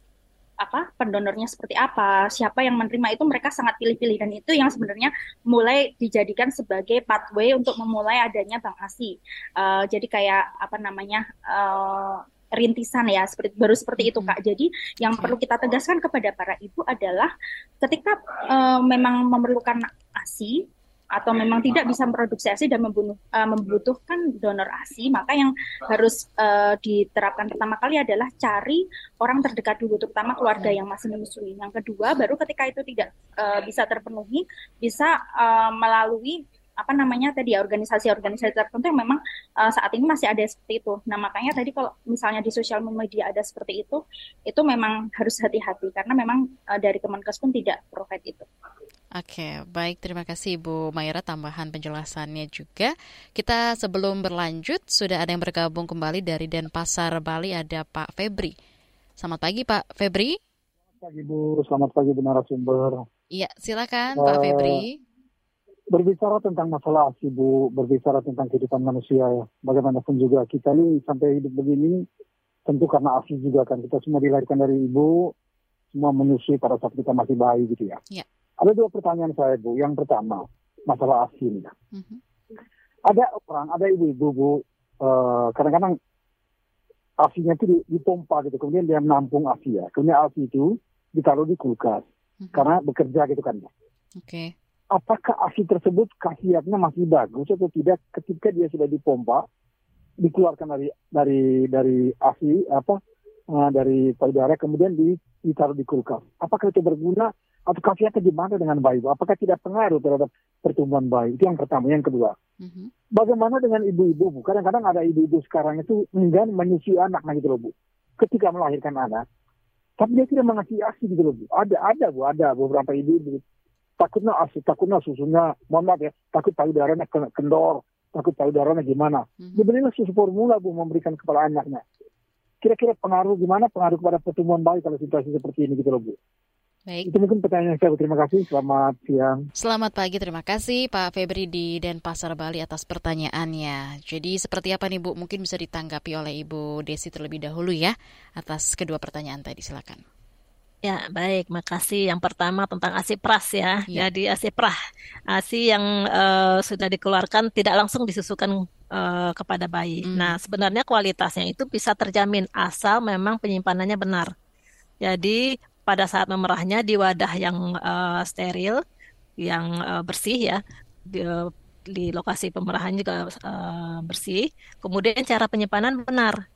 apa pendonornya seperti apa, siapa yang menerima itu mereka sangat pilih-pilih dan itu yang sebenarnya mulai dijadikan sebagai pathway untuk memulai adanya bank ASI. Uh, jadi kayak apa namanya uh, rintisan ya seperti baru seperti itu kak. Jadi yang perlu kita tegaskan kepada para ibu adalah ketika uh, memang memerlukan ASI atau memang tidak bisa memproduksi ASI dan membunuh, uh, membutuhkan donor ASI, maka yang harus uh, diterapkan pertama kali adalah cari orang terdekat dulu, terutama keluarga yang masih menyusui. Yang kedua, baru ketika itu tidak uh, bisa terpenuhi, bisa uh, melalui apa namanya tadi ya organisasi-organisasi tertentu yang memang uh, saat ini masih ada seperti itu. Nah makanya tadi kalau misalnya di sosial media ada seperti itu, itu memang harus hati-hati karena memang uh, dari Kemenkes pun tidak provide itu. Oke, baik. Terima kasih Ibu Maira tambahan penjelasannya juga. Kita sebelum berlanjut, sudah ada yang bergabung kembali dari Denpasar, Bali, ada Pak Febri. Selamat pagi Pak Febri. Selamat pagi Bu, selamat pagi Bu narasumber. Iya, silakan uh, Pak Febri. Berbicara tentang masalah ASI Bu, berbicara tentang kehidupan manusia ya. Bagaimanapun juga kita ini sampai hidup begini, tentu karena ASI juga kan. Kita semua dilahirkan dari ibu, semua menyusui pada saat kita masih bayi gitu ya. Iya ada dua pertanyaan saya Bu. Yang pertama masalah asin. Mm-hmm. Ada orang, ada ibu-ibu Bu, uh, kadang-kadang asinya itu dipompa gitu, kemudian dia menampung asi ya. Kemudian asi itu ditaruh di kulkas hmm. karena bekerja gitu kan. Oke. Okay. Apakah asi tersebut khasiatnya masih bagus atau tidak ketika dia sudah dipompa, dikeluarkan dari dari dari asi apa uh, dari payudara kemudian ditaruh di kulkas. Apakah itu berguna atau khasiatnya gimana dengan bayi? Apakah tidak pengaruh terhadap pertumbuhan bayi? Itu yang pertama. Yang kedua, mm-hmm. bagaimana dengan ibu-ibu? Bu? Kadang-kadang ada ibu-ibu sekarang itu enggan menyusui anak, nah gitu loh bu. Ketika melahirkan anak, tapi dia tidak mengasih asi gitu loh bu. Ada, ada bu, ada beberapa ibu-ibu takutnya asi, takutnya susunya, mohon maaf ya, takut payudaranya kendor, takut payudaranya gimana. Mm-hmm. Diberilah susu formula bu memberikan kepala anaknya kira-kira pengaruh gimana pengaruh kepada pertumbuhan bayi kalau situasi seperti ini gitu loh Bu. Baik. Itu mungkin pertanyaan saya. Terima kasih. Selamat siang. Selamat pagi. Terima kasih Pak Febri di Denpasar, Bali atas pertanyaannya. Jadi seperti apa nih Bu? Mungkin bisa ditanggapi oleh Ibu Desi terlebih dahulu ya atas kedua pertanyaan tadi. Silakan. Ya, baik. Makasih. Yang pertama tentang ASI pras ya. ya. Jadi ASI prah, ASI yang uh, sudah dikeluarkan tidak langsung disusukan uh, kepada bayi. Hmm. Nah, sebenarnya kualitasnya itu bisa terjamin asal memang penyimpanannya benar. Jadi pada saat memerahnya di wadah yang uh, steril, yang uh, bersih ya, di, di lokasi pemerahan juga uh, bersih. Kemudian cara penyimpanan benar.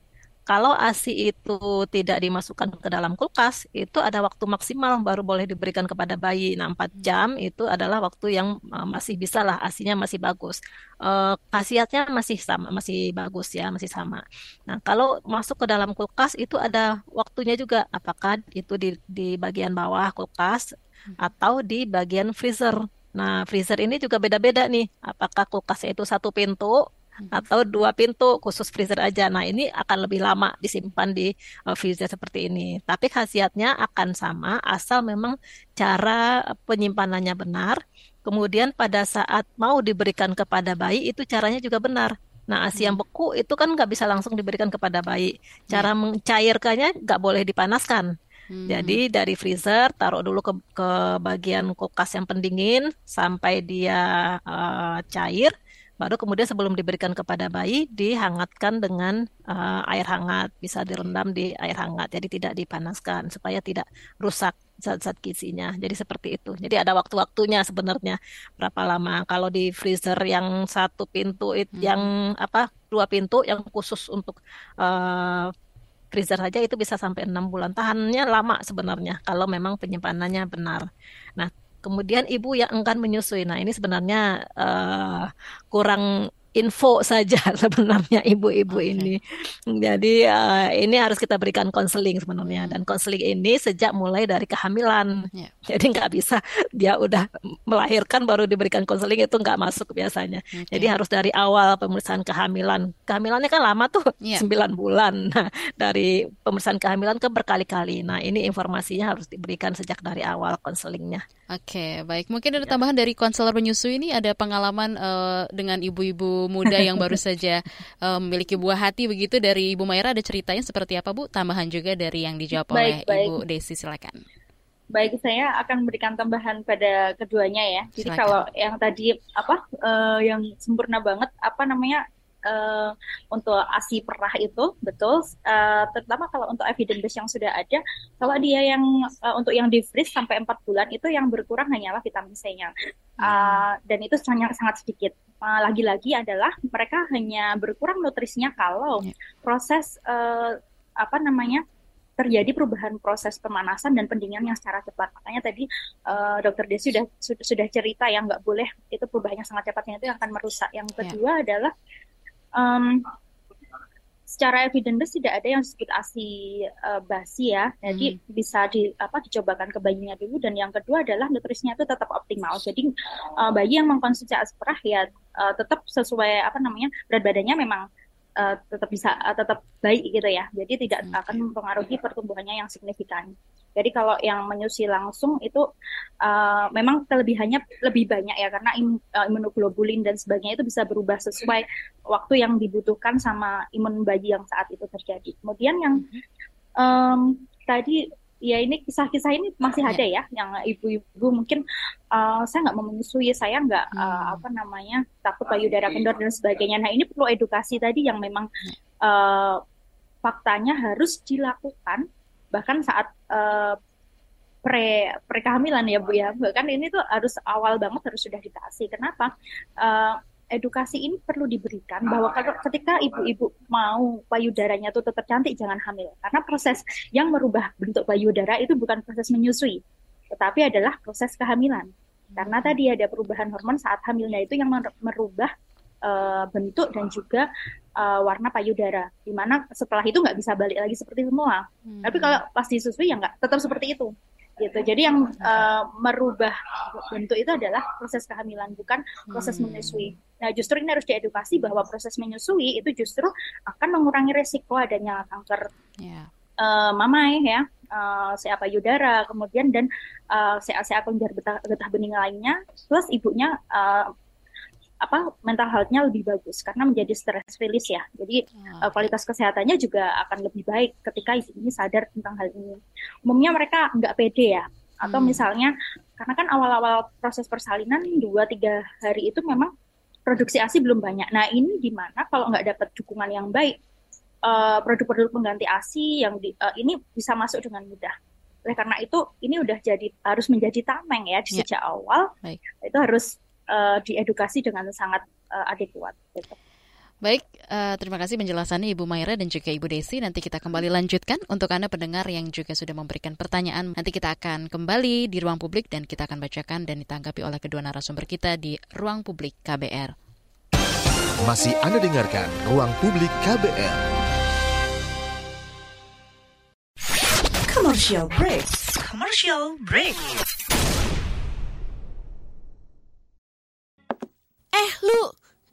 Kalau ASI itu tidak dimasukkan ke dalam kulkas, itu ada waktu maksimal baru boleh diberikan kepada bayi. Nah, 4 jam itu adalah waktu yang uh, masih bisa lah, ASINya masih bagus. Uh, khasiatnya masih sama, masih bagus ya, masih sama. Nah, kalau masuk ke dalam kulkas itu ada waktunya juga, apakah itu di, di bagian bawah kulkas atau di bagian freezer. Nah, freezer ini juga beda-beda nih. Apakah kulkasnya itu satu pintu atau dua pintu khusus freezer aja. Nah, ini akan lebih lama disimpan di uh, freezer seperti ini. Tapi khasiatnya akan sama asal memang cara penyimpanannya benar. Kemudian pada saat mau diberikan kepada bayi itu caranya juga benar. Nah, ASI yang hmm. beku itu kan nggak bisa langsung diberikan kepada bayi. Cara yeah. mencairkannya nggak boleh dipanaskan. Hmm. Jadi dari freezer taruh dulu ke, ke bagian kulkas yang pendingin sampai dia uh, cair. Baru kemudian sebelum diberikan kepada bayi dihangatkan dengan uh, air hangat, bisa direndam di air hangat. Jadi tidak dipanaskan supaya tidak rusak zat-zat gizinya. Jadi seperti itu. Jadi ada waktu-waktunya sebenarnya berapa lama. Kalau di freezer yang satu pintu hmm. yang apa dua pintu yang khusus untuk uh, freezer saja itu bisa sampai enam bulan. Tahannya lama sebenarnya kalau memang penyimpanannya benar. Nah, kemudian ibu yang enggan menyusui. Nah, ini sebenarnya uh, kurang info saja sebenarnya ibu-ibu okay. ini. Jadi uh, ini harus kita berikan konseling sebenarnya dan konseling ini sejak mulai dari kehamilan. Yeah. Jadi nggak bisa dia udah melahirkan baru diberikan konseling itu nggak masuk biasanya. Okay. Jadi harus dari awal pemeriksaan kehamilan. Kehamilannya kan lama tuh yeah. 9 bulan. Nah, dari pemeriksaan kehamilan ke berkali-kali. Nah, ini informasinya harus diberikan sejak dari awal konselingnya. Oke, baik. Mungkin ada ya. tambahan dari konselor penyusui ini ada pengalaman uh, dengan ibu-ibu muda yang baru saja uh, memiliki buah hati begitu dari Ibu Maira ada ceritanya seperti apa Bu? Tambahan juga dari yang dijawab baik, oleh baik. Ibu Desi silakan. Baik, saya akan memberikan tambahan pada keduanya ya. Jadi silakan. kalau yang tadi apa uh, yang sempurna banget apa namanya uh, untuk ASI perah itu betul uh, terutama kalau untuk evidence base yang sudah ada kalau dia yang uh, untuk yang di freeze sampai empat bulan itu yang berkurang hanyalah vitamin C-nya uh, dan itu sangat sangat sedikit lagi-lagi uh, adalah mereka hanya berkurang nutrisinya kalau yeah. proses uh, apa namanya terjadi perubahan proses pemanasan dan pendinginan yang secara cepat. Makanya tadi uh, Dokter Desi sudah sudah cerita yang nggak boleh itu perubahannya sangat cepatnya itu yang akan merusak. Yang ya. kedua yeah. adalah um, secara evidence tidak ada yang disebut ASI uh, basi ya. Jadi hmm. bisa di apa dicobakan ke bayinya dulu dan yang kedua adalah nutrisinya itu tetap optimal. Jadi uh, bayi yang mengkonsumsi ASI perah ya uh, tetap sesuai apa namanya berat badannya memang uh, tetap bisa uh, tetap baik gitu ya. Jadi tidak hmm. akan mempengaruhi pertumbuhannya yang signifikan. Jadi kalau yang menyusui langsung itu uh, memang kelebihannya lebih banyak ya karena im, uh, imunoglobulin dan sebagainya itu bisa berubah sesuai waktu yang dibutuhkan sama imun bayi yang saat itu terjadi. Kemudian yang um, tadi ya ini kisah-kisah ini masih ada ya yang ibu-ibu mungkin uh, saya nggak menyusui saya nggak hmm. uh, apa namanya takut payudara kendor dan sebagainya nah ini perlu edukasi tadi yang memang uh, faktanya harus dilakukan bahkan saat uh, pre pre kehamilan ya Bu ya. Bahkan ini tuh harus awal banget harus sudah dikasih. Kenapa? Uh, edukasi ini perlu diberikan bahwa kalau ketika ibu-ibu mau payudaranya tuh tetap cantik jangan hamil. Karena proses yang merubah bentuk payudara itu bukan proses menyusui tetapi adalah proses kehamilan. Karena tadi ada perubahan hormon saat hamilnya itu yang merubah uh, bentuk dan juga uh, warna payudara. Di mana setelah itu nggak bisa balik lagi seperti semula hmm. tapi kalau pas disusui ya nggak tetap seperti itu gitu. Jadi yang uh, merubah bentuk itu adalah proses kehamilan bukan proses hmm. menyusui. Nah, justru ini harus diedukasi bahwa proses menyusui itu justru akan mengurangi resiko adanya kanker yeah. Ya. uh, mamai ya, uh, CA payudara, kemudian dan uh, CA CA kelenjar getah, getah bening lainnya, plus ibunya uh, apa mental health-nya lebih bagus karena menjadi stress release ya. Jadi hmm. uh, kualitas kesehatannya juga akan lebih baik ketika ini sadar tentang hal ini. Umumnya mereka nggak pede ya. Atau hmm. misalnya karena kan awal-awal proses persalinan dua tiga hari itu memang produksi ASI belum banyak. Nah ini gimana kalau nggak dapat dukungan yang baik uh, produk-produk pengganti ASI yang di, uh, ini bisa masuk dengan mudah. Oleh karena itu ini udah jadi harus menjadi tameng ya di ya. sejak awal. Baik. Itu harus uh, diedukasi dengan sangat uh, adekuat. Gitu. Baik, uh, terima kasih penjelasannya Ibu Maira dan juga Ibu Desi. Nanti kita kembali lanjutkan untuk Anda pendengar yang juga sudah memberikan pertanyaan. Nanti kita akan kembali di ruang publik dan kita akan bacakan dan ditanggapi oleh kedua narasumber kita di ruang publik KBR. Masih Anda dengarkan ruang publik KBR. Commercial break. Commercial break. Eh lu,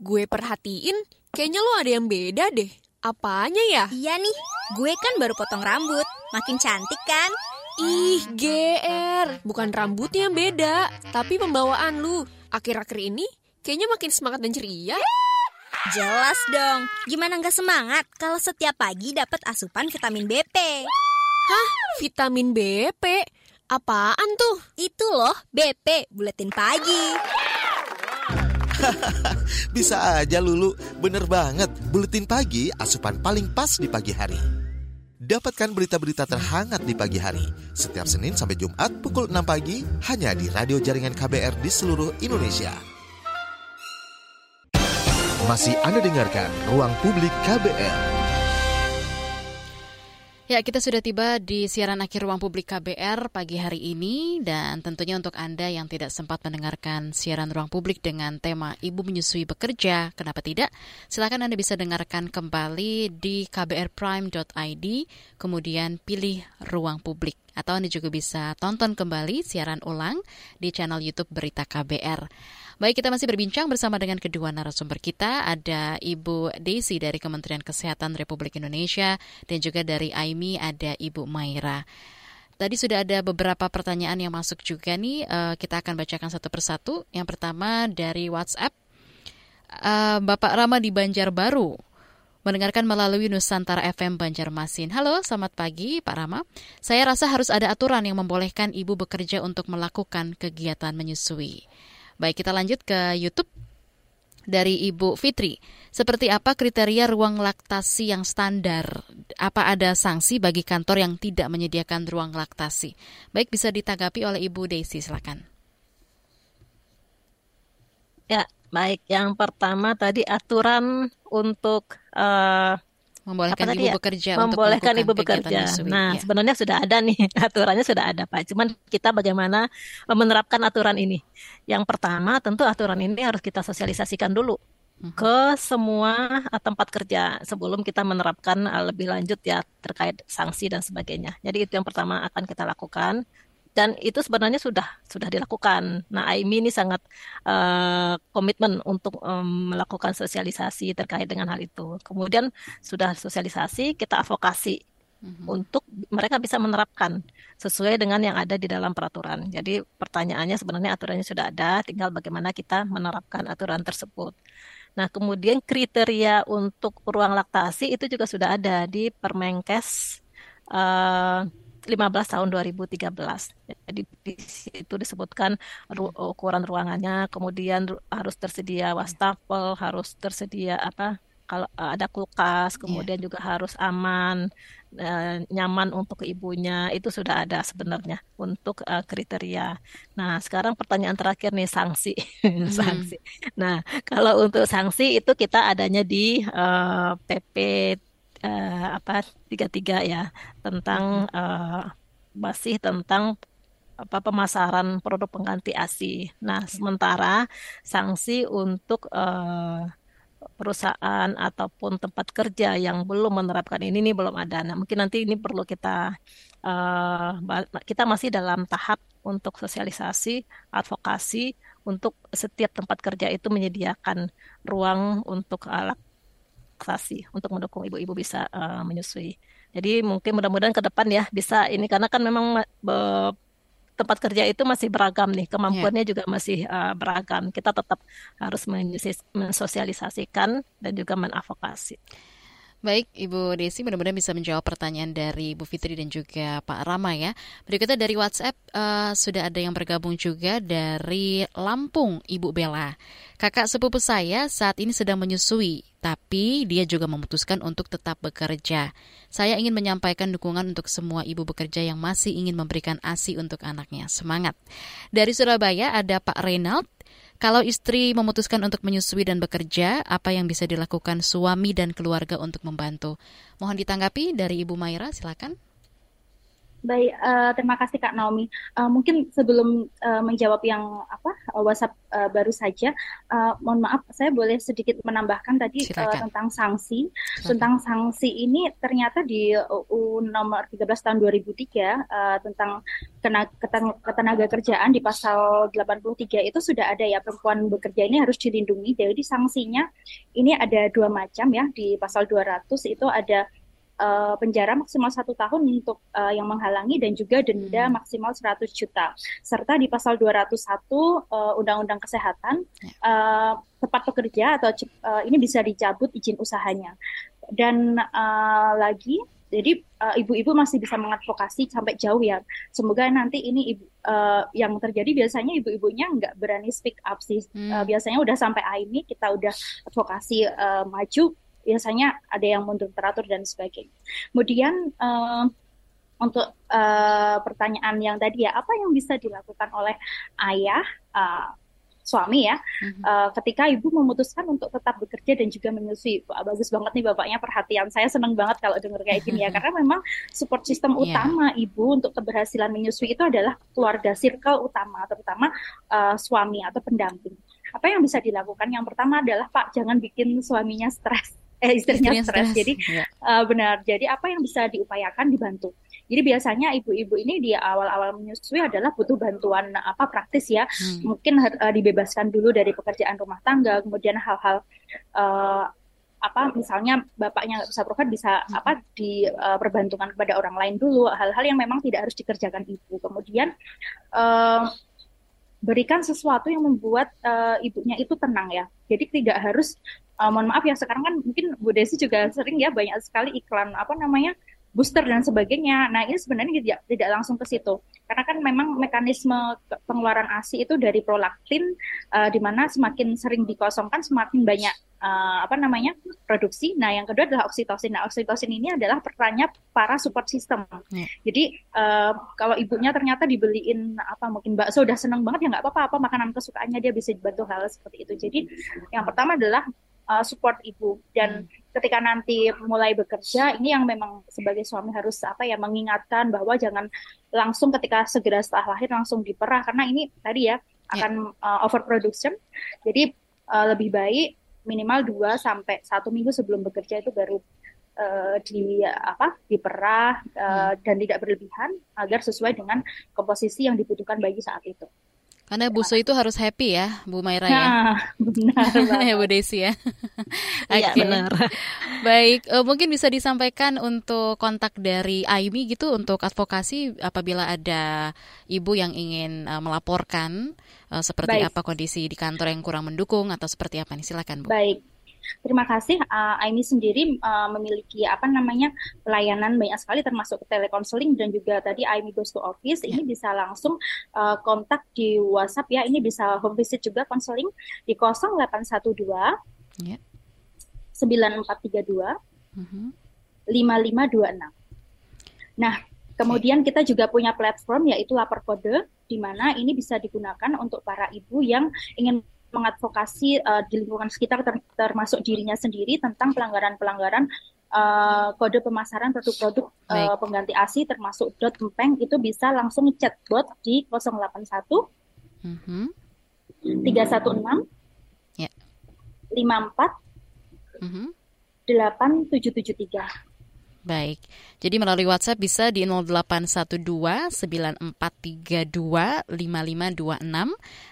gue perhatiin kayaknya lu ada yang beda deh. Apanya ya? Iya nih, gue kan baru potong rambut. Makin cantik kan? Ih, GR. Bukan rambutnya yang beda, tapi pembawaan lu. Akhir-akhir ini kayaknya makin semangat dan ceria. Jelas dong. Gimana nggak semangat kalau setiap pagi dapat asupan vitamin BP? Hah? Vitamin BP? Apaan tuh? Itu loh, BP, buletin pagi. Bisa aja Lulu, bener banget. Buletin pagi asupan paling pas di pagi hari. Dapatkan berita-berita terhangat di pagi hari setiap Senin sampai Jumat pukul 6 pagi hanya di radio jaringan KBR di seluruh Indonesia. Masih Anda dengarkan Ruang Publik KBR. Ya, kita sudah tiba di siaran akhir ruang publik KBR pagi hari ini dan tentunya untuk Anda yang tidak sempat mendengarkan siaran ruang publik dengan tema Ibu menyusui bekerja, kenapa tidak? Silakan Anda bisa dengarkan kembali di kbrprime.id, kemudian pilih ruang publik. Atau Anda juga bisa tonton kembali siaran ulang di channel YouTube Berita KBR. Baik, kita masih berbincang bersama dengan kedua narasumber kita. Ada Ibu Desi dari Kementerian Kesehatan Republik Indonesia dan juga dari AIMI ada Ibu Maira. Tadi sudah ada beberapa pertanyaan yang masuk juga nih. Uh, kita akan bacakan satu persatu. Yang pertama dari WhatsApp. Uh, Bapak Rama di Banjarbaru mendengarkan melalui Nusantara FM Banjarmasin. Halo, selamat pagi Pak Rama. Saya rasa harus ada aturan yang membolehkan ibu bekerja untuk melakukan kegiatan menyusui. Baik, kita lanjut ke YouTube dari Ibu Fitri. Seperti apa kriteria ruang laktasi yang standar? Apa ada sanksi bagi kantor yang tidak menyediakan ruang laktasi? Baik, bisa ditanggapi oleh Ibu Desi, silakan. Ya, baik. Yang pertama tadi aturan untuk uh, membolehkan ibu ya? bekerja membolehkan ibu bekerja. Nah, ya. sebenarnya sudah ada nih aturannya sudah ada Pak. Cuman kita bagaimana menerapkan aturan ini. Yang pertama tentu aturan ini harus kita sosialisasikan dulu hmm. ke semua tempat kerja sebelum kita menerapkan uh, lebih lanjut ya terkait sanksi dan sebagainya. Jadi itu yang pertama akan kita lakukan dan itu sebenarnya sudah sudah dilakukan. Nah, AIMI ini sangat uh, komitmen untuk um, melakukan sosialisasi terkait dengan hal itu. Kemudian sudah sosialisasi, kita advokasi mm-hmm. untuk mereka bisa menerapkan sesuai dengan yang ada di dalam peraturan. Jadi pertanyaannya sebenarnya aturannya sudah ada, tinggal bagaimana kita menerapkan aturan tersebut. Nah, kemudian kriteria untuk ruang laktasi itu juga sudah ada di Permenkes uh, 15 tahun 2013. Jadi di situ disebutkan ru ukuran ruangannya, kemudian harus tersedia wastafel, harus tersedia apa kalau uh, ada kulkas, iya. kemudian yeah. juga harus aman, uh, nyaman untuk ibunya, itu sudah ada sebenarnya untuk uh, kriteria. Nah, sekarang pertanyaan terakhir nih sanksi, hmm. sanksi. Nah, kalau untuk sanksi itu kita adanya di uh, PP uh, apa 33 ya tentang uh, masih tentang apa pemasaran produk pengganti ASI. Nah, sementara sanksi untuk uh, perusahaan ataupun tempat kerja yang belum menerapkan ini ini belum ada. Nah, mungkin nanti ini perlu kita uh, kita masih dalam tahap untuk sosialisasi, advokasi untuk setiap tempat kerja itu menyediakan ruang untuk relaksasi untuk mendukung ibu-ibu bisa uh, menyusui. Jadi mungkin mudah-mudahan ke depan ya bisa ini karena kan memang tempat kerja itu masih beragam nih, kemampuannya yeah. juga masih uh, beragam. Kita tetap harus mensosialisasikan dan juga menadvokasi. Baik, Ibu Desi mudah-mudahan bisa menjawab pertanyaan dari Bu Fitri dan juga Pak Rama ya. Berikutnya dari WhatsApp uh, sudah ada yang bergabung juga dari Lampung, Ibu Bella. Kakak sepupu saya saat ini sedang menyusui, tapi dia juga memutuskan untuk tetap bekerja. Saya ingin menyampaikan dukungan untuk semua ibu bekerja yang masih ingin memberikan ASI untuk anaknya. Semangat. Dari Surabaya ada Pak Reynald kalau istri memutuskan untuk menyusui dan bekerja, apa yang bisa dilakukan suami dan keluarga untuk membantu? Mohon ditanggapi dari Ibu Maira, silakan. Baik, uh, terima kasih Kak Naomi. Uh, mungkin sebelum uh, menjawab yang apa WhatsApp uh, baru saja, uh, mohon maaf saya boleh sedikit menambahkan tadi uh, tentang sanksi. Silakan. Tentang sanksi ini ternyata di UU nomor 13 tahun 2003 uh, tentang ketenaga kerjaan di pasal 83 itu sudah ada ya perempuan bekerja ini harus dilindungi. Jadi sanksinya ini ada dua macam ya di pasal 200 itu ada uh, penjara maksimal satu tahun untuk uh, yang menghalangi dan juga denda hmm. maksimal 100 juta. Serta di pasal 201 uh, Undang-Undang Kesehatan uh, tempat pekerja atau uh, ini bisa dicabut izin usahanya. Dan uh, lagi jadi ibu-ibu uh, masih bisa mengadvokasi sampai jauh ya. Semoga nanti ini ibu, uh, yang terjadi biasanya ibu-ibunya nggak berani speak up sih. Hmm. Uh, biasanya udah sampai ini kita udah advokasi uh, maju biasanya ada yang mundur teratur dan sebagainya. Kemudian uh, untuk uh, pertanyaan yang tadi ya, apa yang bisa dilakukan oleh ayah uh, suami ya, mm-hmm. uh, ketika ibu memutuskan untuk tetap bekerja dan juga menyusui, Wah, bagus banget nih bapaknya perhatian. Saya senang banget kalau dengar kayak gini ya, karena memang support system yeah. utama ibu untuk keberhasilan menyusui itu adalah keluarga circle utama, terutama uh, suami atau pendamping. Apa yang bisa dilakukan? Yang pertama adalah Pak, jangan bikin suaminya stres eh istrinya, istrinya stres. Jadi ya. uh, benar. Jadi apa yang bisa diupayakan dibantu. Jadi biasanya ibu-ibu ini di awal-awal menyusui adalah butuh bantuan apa praktis ya. Hmm. Mungkin uh, dibebaskan dulu dari pekerjaan rumah tangga, kemudian hal-hal uh, apa misalnya bapaknya nggak bisa provide bisa hmm. apa diperbantukan uh, kepada orang lain dulu hal-hal yang memang tidak harus dikerjakan ibu kemudian uh, berikan sesuatu yang membuat uh, ibunya itu tenang ya jadi tidak harus uh, mohon maaf ya sekarang kan mungkin Bu Desi juga sering ya banyak sekali iklan apa namanya booster dan sebagainya. Nah ini sebenarnya tidak tidak langsung ke situ karena kan memang mekanisme pengeluaran ASI itu dari prolaktin uh, di mana semakin sering dikosongkan semakin banyak uh, apa namanya produksi. Nah yang kedua adalah oksitosin. Nah oksitosin ini adalah perannya para support system. Yeah. Jadi uh, kalau ibunya ternyata dibeliin apa mungkin bakso udah seneng banget ya nggak apa-apa apa makanan kesukaannya dia bisa dibantu hal seperti itu. Jadi yang pertama adalah uh, support ibu dan hmm. ketika nanti mulai bekerja ini yang memang sebagai suami harus apa ya mengingatkan bahwa jangan langsung ketika segera setelah lahir langsung diperah karena ini tadi ya, ya. akan yeah. uh, overproduction jadi uh, lebih baik minimal 2 sampai satu minggu sebelum bekerja itu baru uh, di apa diperah uh, hmm. dan tidak berlebihan agar sesuai dengan komposisi yang dibutuhkan bagi saat itu. Karena busu itu harus happy ya, Bu Maira ya. Nah, benar. ya Bu Desi ya. Iya okay. benar. Baik, uh, mungkin bisa disampaikan untuk kontak dari Aimi gitu untuk advokasi apabila ada ibu yang ingin uh, melaporkan uh, seperti Baik. apa kondisi di kantor yang kurang mendukung atau seperti apa nih silakan Bu. Baik. Terima kasih. Uh, Aimi sendiri uh, memiliki apa namanya pelayanan banyak sekali termasuk telekonseling dan juga tadi Aimi Goes to Office. Ini ya. bisa langsung uh, kontak di WhatsApp ya. Ini bisa home visit juga konseling di 0812 yeah. 9432 mm-hmm. 5526. Nah, kemudian kita juga punya platform yaitu lapor kode di mana ini bisa digunakan untuk para ibu yang ingin mengadvokasi uh, di lingkungan sekitar ter termasuk dirinya sendiri tentang pelanggaran-pelanggaran uh, kode pemasaran produk-produk uh, pengganti ASI termasuk dot empeng itu bisa langsung chatbot di 081 mm -hmm. 316 yeah. 54 mm -hmm. 8773 Baik. Jadi melalui WhatsApp bisa di 0812 9432 5526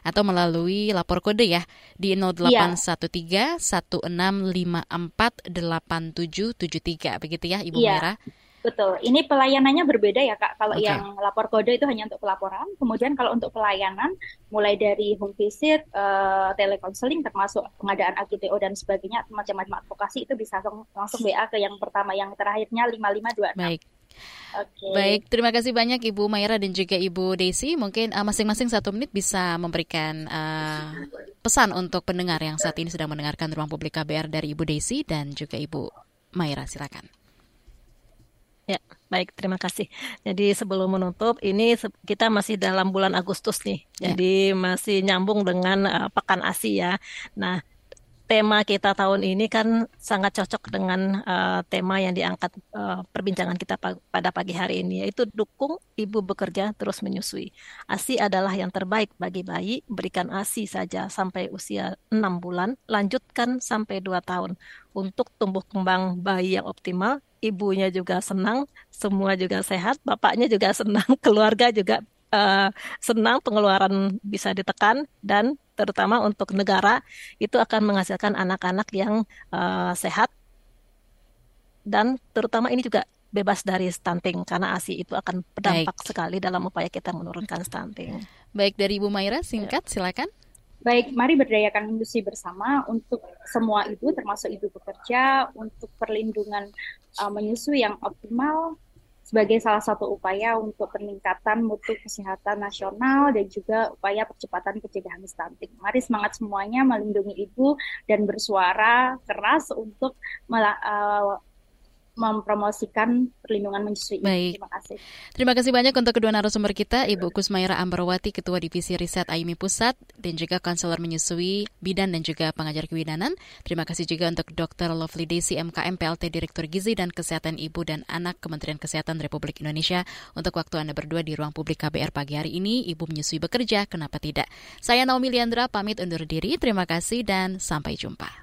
atau melalui lapor kode ya di 0813 1654 8773 begitu ya Ibu ya. Mira. Betul. Ini pelayanannya berbeda ya Kak. Kalau okay. yang lapor kode itu hanya untuk pelaporan. Kemudian kalau untuk pelayanan mulai dari home visit, uh, telekonseling termasuk pengadaan AGTO dan sebagainya, macam-macam advokasi itu bisa langsung, langsung WA ke yang pertama yang terakhirnya 5526. Baik. Okay. Baik, terima kasih banyak Ibu Maira dan juga Ibu Desi. Mungkin uh, masing-masing satu menit bisa memberikan uh, pesan untuk pendengar yang saat ini sedang mendengarkan ruang publik KBR dari Ibu Desi dan juga Ibu Maira. Silakan. Ya, baik, terima kasih. Jadi sebelum menutup, ini kita masih dalam bulan Agustus nih. Ya. Jadi masih nyambung dengan uh, Pekan ASI ya. Nah, tema kita tahun ini kan sangat cocok dengan uh, tema yang diangkat uh, perbincangan kita pada pagi hari ini, yaitu dukung ibu bekerja terus menyusui. ASI adalah yang terbaik bagi bayi, berikan ASI saja sampai usia 6 bulan, lanjutkan sampai 2 tahun. Untuk tumbuh kembang bayi yang optimal, ibunya juga senang, semua juga sehat, bapaknya juga senang, keluarga juga uh, senang, pengeluaran bisa ditekan dan terutama untuk negara itu akan menghasilkan anak-anak yang uh, sehat dan terutama ini juga bebas dari stunting karena ASI itu akan berdampak Baik. sekali dalam upaya kita menurunkan stunting. Baik dari Ibu Maira singkat ya. silakan. Baik, mari berdayakan industri bersama untuk semua ibu, termasuk ibu bekerja, untuk perlindungan uh, menyusui yang optimal sebagai salah satu upaya untuk peningkatan mutu kesehatan nasional dan juga upaya percepatan pencegahan stunting. Mari semangat semuanya melindungi ibu dan bersuara keras untuk uh, mempromosikan perlindungan menyusui. Baik. Terima kasih. Terima kasih banyak untuk kedua narasumber kita, Ibu Kusmaira Ambarwati, Ketua Divisi Riset AIMI Pusat, dan juga konselor menyusui, bidan dan juga pengajar kebidanan. Terima kasih juga untuk Dr. Lovely Desi MKM PLT Direktur Gizi dan Kesehatan Ibu dan Anak Kementerian Kesehatan Republik Indonesia untuk waktu Anda berdua di ruang publik KBR pagi hari ini. Ibu menyusui bekerja, kenapa tidak? Saya Naomi Liandra, pamit undur diri. Terima kasih dan sampai jumpa.